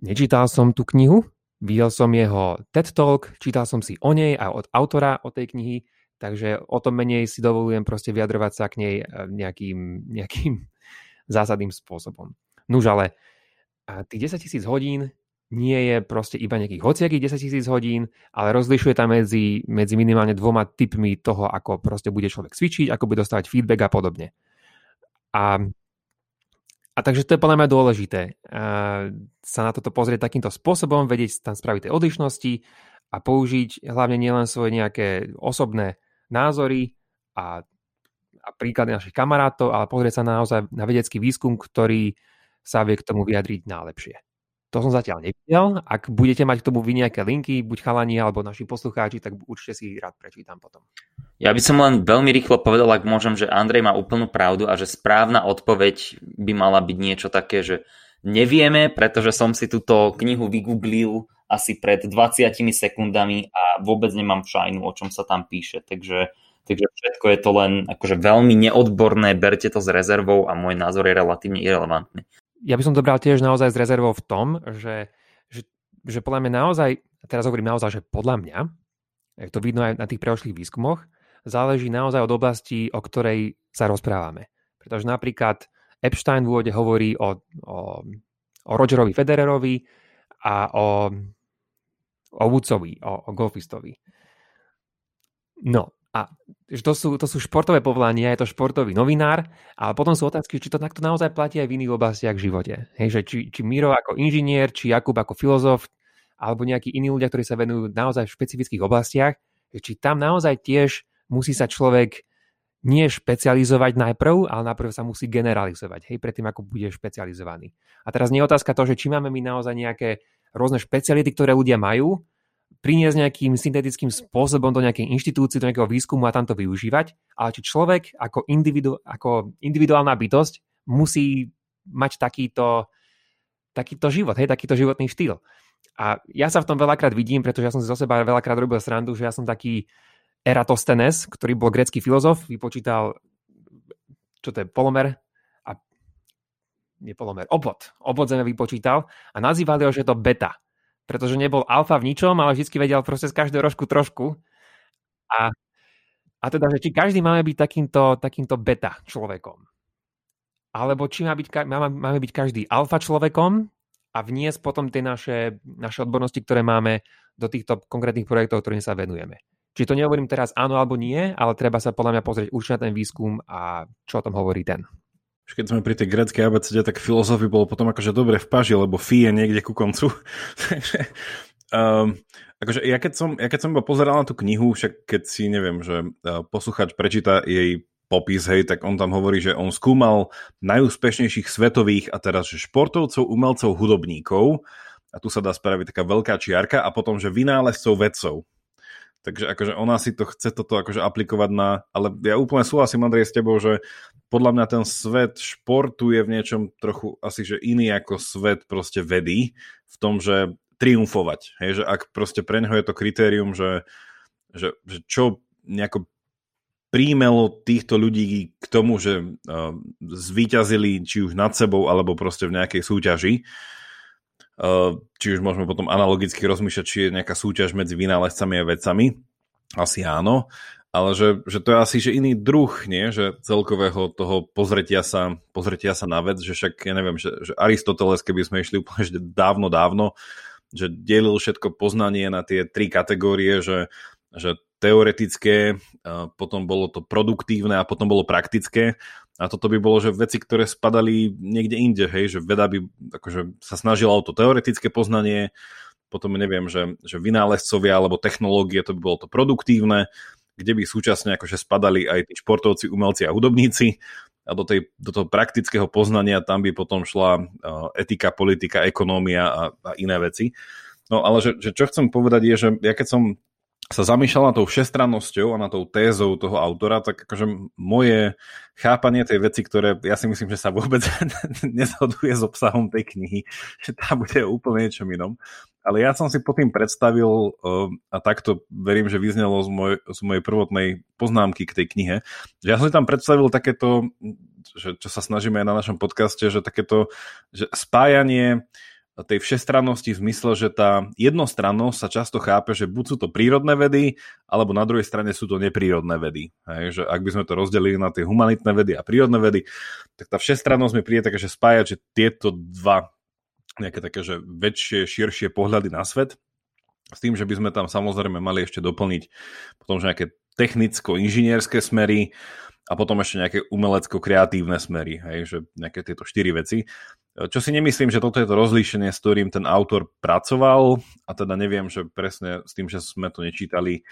Nečítal som tú knihu, Videl som jeho TED Talk, čítal som si o nej a od autora o tej knihy, takže o tom menej si dovolujem proste vyjadrovať sa k nej eh, nejakým, nejakým zásadným spôsobom. Nuž ale tých 10 tisíc hodín nie je proste iba nejakých hociakých 10 tisíc hodín, ale rozlišuje tam medzi, medzi minimálne dvoma typmi toho, ako proste bude človek cvičiť, ako bude dostávať feedback a podobne. A a takže to je podľa mňa dôležité sa na toto pozrieť takýmto spôsobom, vedieť tam spraviť tie odlišnosti a použiť hlavne nielen svoje nejaké osobné názory a, a príklady našich kamarátov, ale pozrieť sa naozaj na vedecký výskum, ktorý sa vie k tomu vyjadriť najlepšie. To som zatiaľ nevidel. Ak budete mať k tomu vy nejaké linky, buď chalani alebo naši poslucháči, tak určite si ich rád prečítam potom. Ja by som len veľmi rýchlo povedal, ak môžem, že Andrej má úplnú pravdu a že správna odpoveď by mala byť niečo také, že nevieme, pretože som si túto knihu vygooglil asi pred 20 sekundami a vôbec nemám šajnu, o čom sa tam píše. Takže, takže všetko je to len akože veľmi neodborné, berte to s rezervou a môj názor je relatívne irrelevantný ja by som to bral tiež naozaj s rezervou v tom, že, že, že podľa mňa naozaj, teraz hovorím naozaj, že podľa mňa, jak to vidno aj na tých preošlých výskumoch, záleží naozaj od oblasti, o ktorej sa rozprávame. Pretože napríklad Epstein v úvode hovorí o, o, o Rogerovi Federerovi a o, o Woodsovi, o, o golfistovi. No, a to sú, to sú športové povolania, je to športový novinár, ale potom sú otázky, či to takto naozaj platí aj v iných oblastiach v živote. Hej, že či, či Miro ako inžinier, či Jakub ako filozof, alebo nejakí iní ľudia, ktorí sa venujú naozaj v špecifických oblastiach, či tam naozaj tiež musí sa človek nie špecializovať najprv, ale najprv sa musí generalizovať, hej, predtým ako bude špecializovaný. A teraz nie je otázka to, že či máme my naozaj nejaké rôzne špeciality, ktoré ľudia majú, priniesť nejakým syntetickým spôsobom do nejakej inštitúcie, do nejakého výskumu a tam to využívať, ale či človek ako, individu, ako individuálna bytosť musí mať takýto, takýto život, hej, takýto životný štýl. A ja sa v tom veľakrát vidím, pretože ja som si zo seba veľakrát robil srandu, že ja som taký Eratosthenes, ktorý bol grecký filozof, vypočítal, čo to je, polomer a nie polomer, obvod. Obvod zeme vypočítal a nazývali ho, že to beta pretože nebol alfa v ničom, ale vždy vedel proste z každého rožku trošku. A, a teda, že či každý máme byť takýmto, takýmto beta človekom. Alebo či má byť, máme, máme byť každý alfa človekom a vniesť potom tie naše, naše odbornosti, ktoré máme do týchto konkrétnych projektov, ktorým sa venujeme. Čiže to nehovorím teraz áno alebo nie, ale treba sa podľa mňa pozrieť už na ten výskum a čo o tom hovorí ten keď sme pri tej greckej abecede, tak filozofii bolo potom akože dobre v paži, lebo fi je niekde ku koncu. um, akože ja keď som, ja keď som pozeral na tú knihu, však keď si neviem, že uh, posluchač prečíta jej popis, hej, tak on tam hovorí, že on skúmal najúspešnejších svetových a teraz, že športovcov, umelcov, hudobníkov a tu sa dá spraviť taká veľká čiarka a potom, že vynálezcov, vedcov. Takže akože ona si to chce toto akože aplikovať na... Ale ja úplne súhlasím, Andrej, s tebou, že podľa mňa ten svet športu je v niečom trochu asi že iný ako svet proste vedy v tom, že triumfovať. Hej, že ak proste pre neho je to kritérium, že, že, že čo nejako príjmelo týchto ľudí k tomu, že uh, zvíťazili či už nad sebou, alebo proste v nejakej súťaži. Či už môžeme potom analogicky rozmýšľať, či je nejaká súťaž medzi vynálezcami a vedcami. Asi áno ale že, že to je asi že iný druh, nie? že celkového toho pozretia sa, pozretia sa na vec, že však ja neviem, že, že Aristoteles, keby sme išli úplne že dávno, dávno, že delil všetko poznanie na tie tri kategórie, že, že teoretické, potom bolo to produktívne a potom bolo praktické. A toto by bolo, že veci, ktoré spadali niekde inde, hej, že veda by akože sa snažila o to teoretické poznanie, potom neviem, že, že vynálezcovia alebo technológie, to by bolo to produktívne, kde by súčasne akože spadali aj tí športovci, umelci a hudobníci a do, tej, do toho praktického poznania tam by potom šla etika, politika, ekonómia a, a iné veci. No ale že, že čo chcem povedať je, že ja keď som sa zamýšľal na tou všestrannosťou a na tou tézou toho autora, tak akože moje chápanie tej veci, ktoré ja si myslím, že sa vôbec nezhoduje s obsahom tej knihy, že tá bude úplne niečom inom. Ale ja som si pod tým predstavil, a takto verím, že vyznelo z, moj, z mojej prvotnej poznámky k tej knihe, že ja som si tam predstavil takéto, že, čo sa snažíme aj na našom podcaste, že takéto že spájanie tej všestrannosti v zmysle, že tá jednostrannosť sa často chápe, že buď sú to prírodné vedy, alebo na druhej strane sú to neprírodné vedy. Hej, že ak by sme to rozdelili na tie humanitné vedy a prírodné vedy, tak tá všestrannosť mi príde také, že spájať, že tieto dva nejaké také, že väčšie, širšie pohľady na svet, s tým, že by sme tam samozrejme mali ešte doplniť potom, že nejaké technicko-inžinierské smery, a potom ešte nejaké umelecko-kreatívne smery, hej, že nejaké tieto štyri veci. Čo si nemyslím, že toto je to rozlíšenie, s ktorým ten autor pracoval a teda neviem, že presne s tým, že sme to nečítali,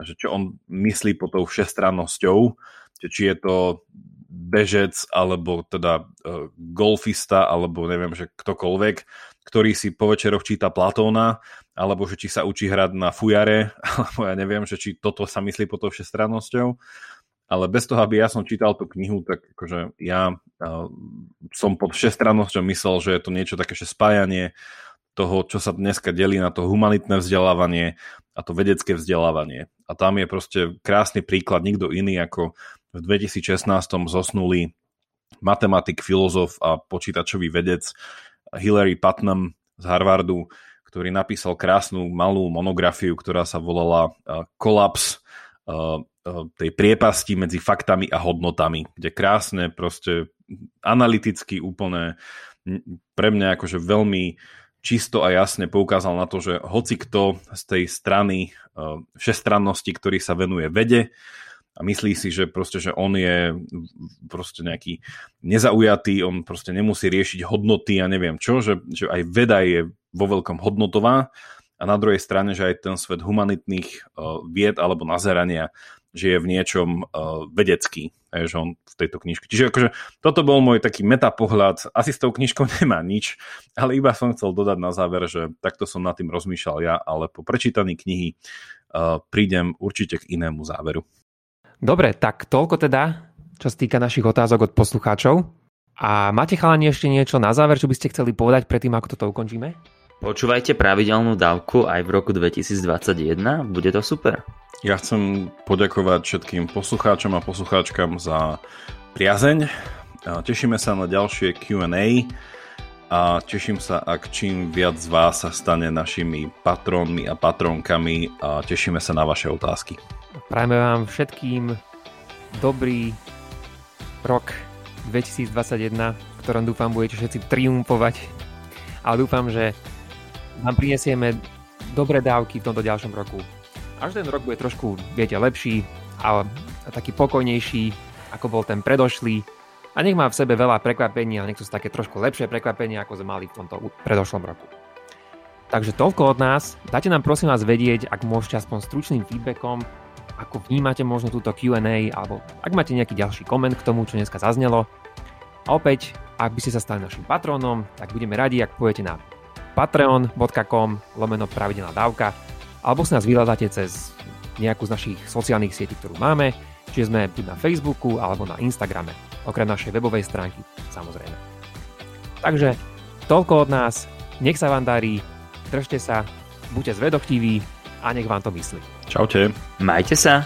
že čo on myslí po tou všestrannosťou, či je to bežec alebo teda uh, golfista alebo neviem, že ktokoľvek, ktorý si po večeroch číta Platóna, alebo že či sa učí hrať na fujare, alebo ja neviem, že či toto sa myslí po tou všestrannosťou. Ale bez toho, aby ja som čítal tú knihu, tak akože ja uh, som pod všestrannosťou myslel, že je to niečo také, že spájanie toho, čo sa dneska delí na to humanitné vzdelávanie a to vedecké vzdelávanie. A tam je proste krásny príklad, nikto iný ako v 2016 zosnulý matematik, filozof a počítačový vedec Hillary Putnam z Harvardu, ktorý napísal krásnu malú monografiu, ktorá sa volala Kolaps tej priepasti medzi faktami a hodnotami, kde krásne proste analyticky úplne pre mňa akože veľmi čisto a jasne poukázal na to, že hoci kto z tej strany všestrannosti, ktorý sa venuje vede, a myslí si, že proste, že on je proste nejaký nezaujatý, on proste nemusí riešiť hodnoty a neviem čo, že, že aj veda je vo veľkom hodnotová a na druhej strane, že aj ten svet humanitných uh, vied alebo nazerania, že je v niečom uh, vedecký, že on v tejto knižke. Čiže akože toto bol môj taký metapohľad, asi s tou knižkou nemá nič, ale iba som chcel dodať na záver, že takto som nad tým rozmýšľal ja, ale po prečítaní knihy uh, prídem určite k inému záveru. Dobre, tak toľko teda, čo sa týka našich otázok od poslucháčov. A máte chalani ešte niečo na záver, čo by ste chceli povedať predtým, ako toto ukončíme? Počúvajte pravidelnú dávku aj v roku 2021, bude to super. Ja chcem poďakovať všetkým poslucháčom a poslucháčkam za priazeň. Tešíme sa na ďalšie Q&A a teším sa, ak čím viac z vás sa stane našimi patrónmi a patrónkami a tešíme sa na vaše otázky. Prajme vám všetkým dobrý rok 2021, v ktorom dúfam budete všetci triumfovať. Ale dúfam, že vám prinesieme dobré dávky v tomto ďalšom roku. Až ten rok bude trošku, viete, lepší a, a taký pokojnejší, ako bol ten predošlý. A nech má v sebe veľa prekvapení a nech sú také trošku lepšie prekvapenia, ako sme mali v tomto predošlom roku. Takže toľko od nás. Dajte nám prosím vás vedieť, ak môžete aspoň stručným feedbackom, ako vnímate možno túto Q&A, alebo ak máte nejaký ďalší koment k tomu, čo dneska zaznelo. A opäť, ak by ste sa stali našim patrónom, tak budeme radi, ak pôjdete na patreon.com lomeno pravidelná dávka, alebo si nás vyhľadáte cez nejakú z našich sociálnych sietí, ktorú máme, čiže sme buď na Facebooku alebo na Instagrame, okrem našej webovej stránky, samozrejme. Takže toľko od nás, nech sa vám darí, držte sa, buďte zvedochtiví a nech vám to myslí. Čaute. Majte sa.